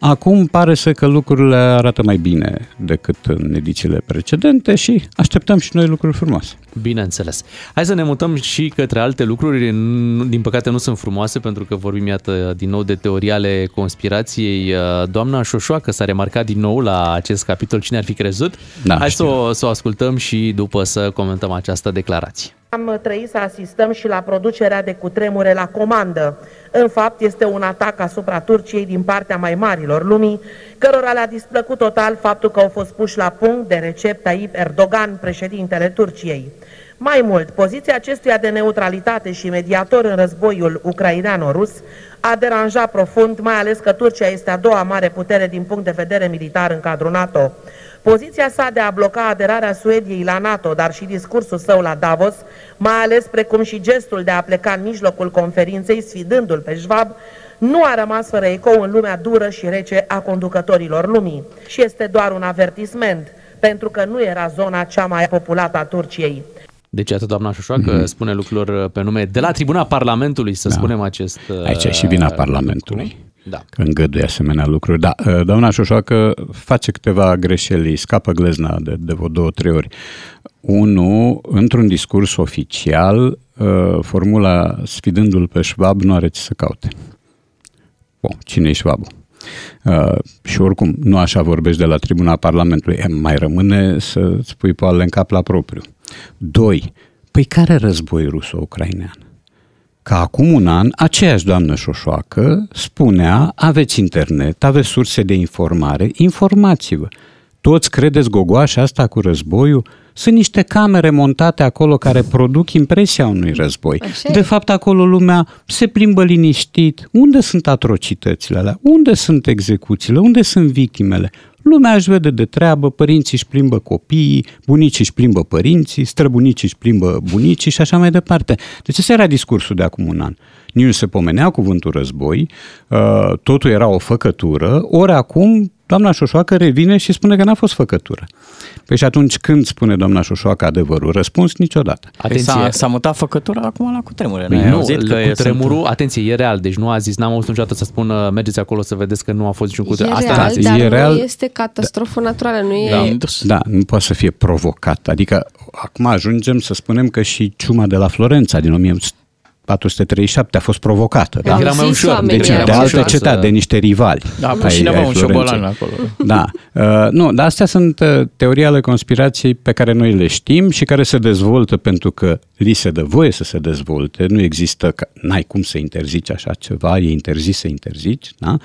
Acum pare să că lucrurile arată mai bine decât în edițiile precedente și așteptăm și noi lucruri frumoase. Bineînțeles. Hai să ne mutăm și către alte lucruri. Nu- Din păcate nu sunt frumoase pentru că vorbim, iată, din nou de teorii ale conspirației. Doamna Șoșoacă s-a remarcat din nou la acest capitol. Cine ar fi crezut? Da, Hai să o, să o ascultăm și după să comentăm această declarație. Am trăit să asistăm și la producerea de cutremure la comandă. În fapt, este un atac asupra Turciei din partea mai marilor lumii, cărora le-a displăcut total faptul că au fost puși la punct de Recep Tayyip Erdogan, președintele Turciei. Mai mult, poziția acestuia de neutralitate și mediator în războiul ucraineano-rus a deranjat profund, mai ales că Turcia este a doua mare putere din punct de vedere militar în cadrul NATO. Poziția sa de a bloca aderarea Suediei la NATO, dar și discursul său la Davos, mai ales precum și gestul de a pleca în mijlocul conferinței, sfidându-l pe Schwab, nu a rămas fără ecou în lumea dură și rece a conducătorilor lumii. Și este doar un avertisment, pentru că nu era zona cea mai populată a Turciei. Deci, atât doamna Șoșoacă mm-hmm. spune lucrurilor pe nume de la tribuna Parlamentului, să da. spunem acest... Aici e și vina Parlamentului. Da. Că îngăduie asemenea lucruri. Da, doamna Șoșoacă face câteva greșeli, scapă glezna de, de vreo două, trei ori. Unu, într-un discurs oficial, formula sfidându-l pe Schwab nu are ce să caute. Bun, cine e Schwab? Uh, și oricum, nu așa vorbești de la tribuna Parlamentului. E, mai rămâne să spui poale în cap la propriu. Doi, păi care război ruso-ucrainean? Că acum un an, aceeași doamnă Șoșoacă spunea, aveți internet, aveți surse de informare, informați-vă. Toți credeți gogoașa asta cu războiul? Sunt niște camere montate acolo care produc impresia unui război. Așa de e. fapt, acolo lumea se plimbă liniștit. Unde sunt atrocitățile alea? Unde sunt execuțiile? Unde sunt victimele? Lumea își vede de treabă, părinții își plimbă copiii, bunicii își plimbă părinții, străbunicii își plimbă bunicii și așa mai departe. Deci ăsta era discursul de acum un an. Nici nu se pomenea cuvântul război, uh, totul era o făcătură, ori acum doamna Șoșoacă revine și spune că n-a fost făcătură. Păi și atunci când spune doamna Șoșoacă adevărul? Răspuns niciodată. Atenție. S-a, s-a mutat făcătura acum la cutremure. Păi N-ai nu, auzit că cu tremurul, sunt- atenție, e real, deci nu a zis, n-am auzit niciodată să spună mergeți acolo să vedeți că nu a fost niciun E cutremur. real, Asta dar e nu real. este catastrofă naturală, nu e... Da, da, nu poate să fie provocat. Adică acum ajungem să spunem că și ciuma de la Florența din 437 a fost provocată. Era mai zis ușor, oamenii, Deci era de mai altă ușor să- cetate, de niște rivali. Da, ai- și ai avea un Florenței. șobolan acolo. Da. Uh, nu, dar astea sunt uh, teorii ale conspirației pe care noi le știm și care se dezvoltă pentru că li se dă voie să se dezvolte. Nu există, ca- n-ai cum să interzici așa ceva, e interzis să interzici. Da?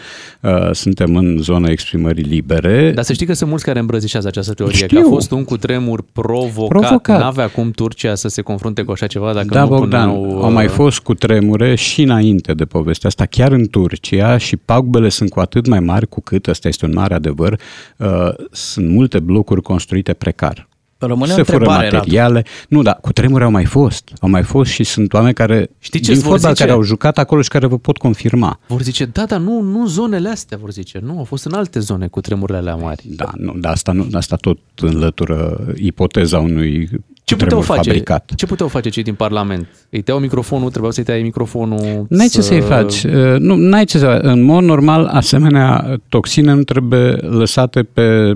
Uh, suntem în zona exprimării libere. Dar să știi că sunt mulți care îmbrățișează această teorie, Știu. că a fost un cutremur provocat. Provocat. N-avea cum Turcia să se confrunte cu așa ceva dacă da, nu Bogdan, puneau... au mai uh, fost cu tremure și înainte de povestea asta, chiar în Turcia și pagubele sunt cu atât mai mari cu cât, ăsta este un mare adevăr, uh, sunt multe blocuri construite precar. Rămâne o se fură întrebare, Radu. materiale. Nu, dar cu tremure au mai fost. Au mai fost și sunt oameni care, Știi ce din îți vor fotbal, zice? care au jucat acolo și care vă pot confirma. Vor zice, da, dar nu, nu zonele astea, vor zice. Nu, au fost în alte zone cu tremurile alea mari. Da, nu, dar asta, nu, asta tot înlătură ipoteza unui Ce puteau tremur face? fabricat. Ce puteau face cei din Parlament? Îi tăiau microfonul, trebuiau să-i tai microfonul. N-ai ce să-i faci. Uh, Nu, n-ai ce să În mod normal, asemenea toxine nu trebuie lăsate pe,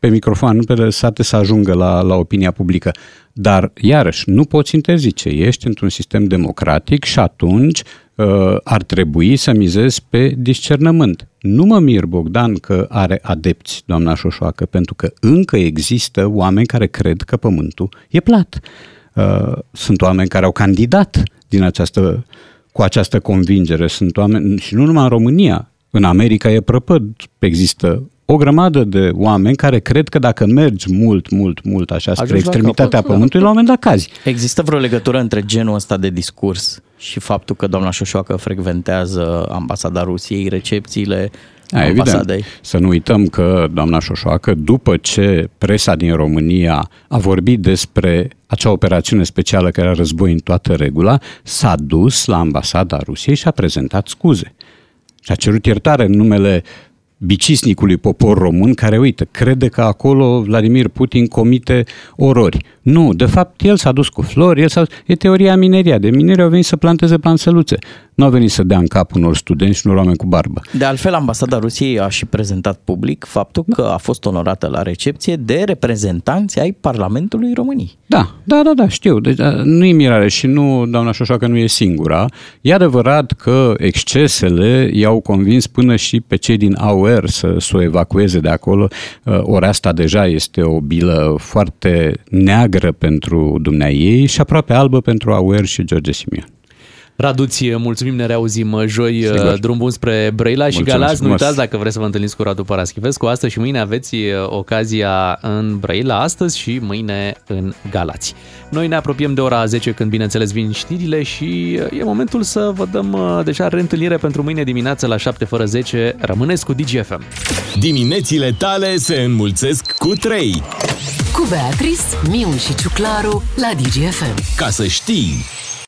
pe microfon, nu trebuie lăsate să ajungă la, la opinia publică. Dar, iarăși, nu poți interzice. Ești într-un sistem democratic și atunci uh, ar trebui să mizezi pe discernământ. Nu mă mir, Bogdan, că are adepți, doamna Șoșoacă, pentru că încă există oameni care cred că pământul e plat. Uh, sunt oameni care au candidat din această, cu această convingere. Sunt oameni, și nu numai în România, în America e prăpăd. Există o grămadă de oameni care cred că dacă mergi mult, mult, mult așa spre Ajungi la extremitatea capăt, da. pământului, la un moment dat cazi. Există vreo legătură între genul ăsta de discurs și faptul că doamna Șoșoacă frecventează ambasada Rusiei, recepțiile A, evident. ambasadei? Să nu uităm că doamna Șoșoacă, după ce presa din România a vorbit despre acea operațiune specială care era război în toată regula, s-a dus la ambasada Rusiei și a prezentat scuze. Și a cerut iertare în numele bicisnicului popor român care, uite, crede că acolo Vladimir Putin comite orori. Nu, de fapt, el s-a dus cu flori, el s-a... e teoria mineria. De mineri au venit să planteze planțăluțe. Nu au venit să dea în cap unor studenți și unor oameni cu barbă. De altfel, ambasada Rusiei a și prezentat public faptul că a fost onorată la recepție de reprezentanți ai Parlamentului României. Da, da, da, da, știu. Deci a, nu e mirare și nu, doamna Șoșoacă nu e singura. E adevărat că excesele i-au convins până și pe cei din AUR să, să o evacueze de acolo. Uh, Ori asta deja este o bilă foarte neagră pentru dumnea ei și aproape albă pentru AUR și George Simion. Raduți, mulțumim, ne reauzim joi, Sigur. drum bun spre Brăila și Mulțumesc Galați. Nu frumos. uitați dacă vreți să vă întâlniți cu Radu Paraschivescu. Astăzi și mâine aveți uh, ocazia în Brăila, astăzi și mâine în Galați. Noi ne apropiem de ora 10 când, bineînțeles, vin știrile și uh, e momentul să vă dăm uh, deja reîntâlnire pentru mâine dimineață la 7 fără 10. Rămâneți cu DGFM. Diminețile tale se înmulțesc cu 3. Cu Beatrice, Miu și Ciuclaru la DGFM. Ca să știi...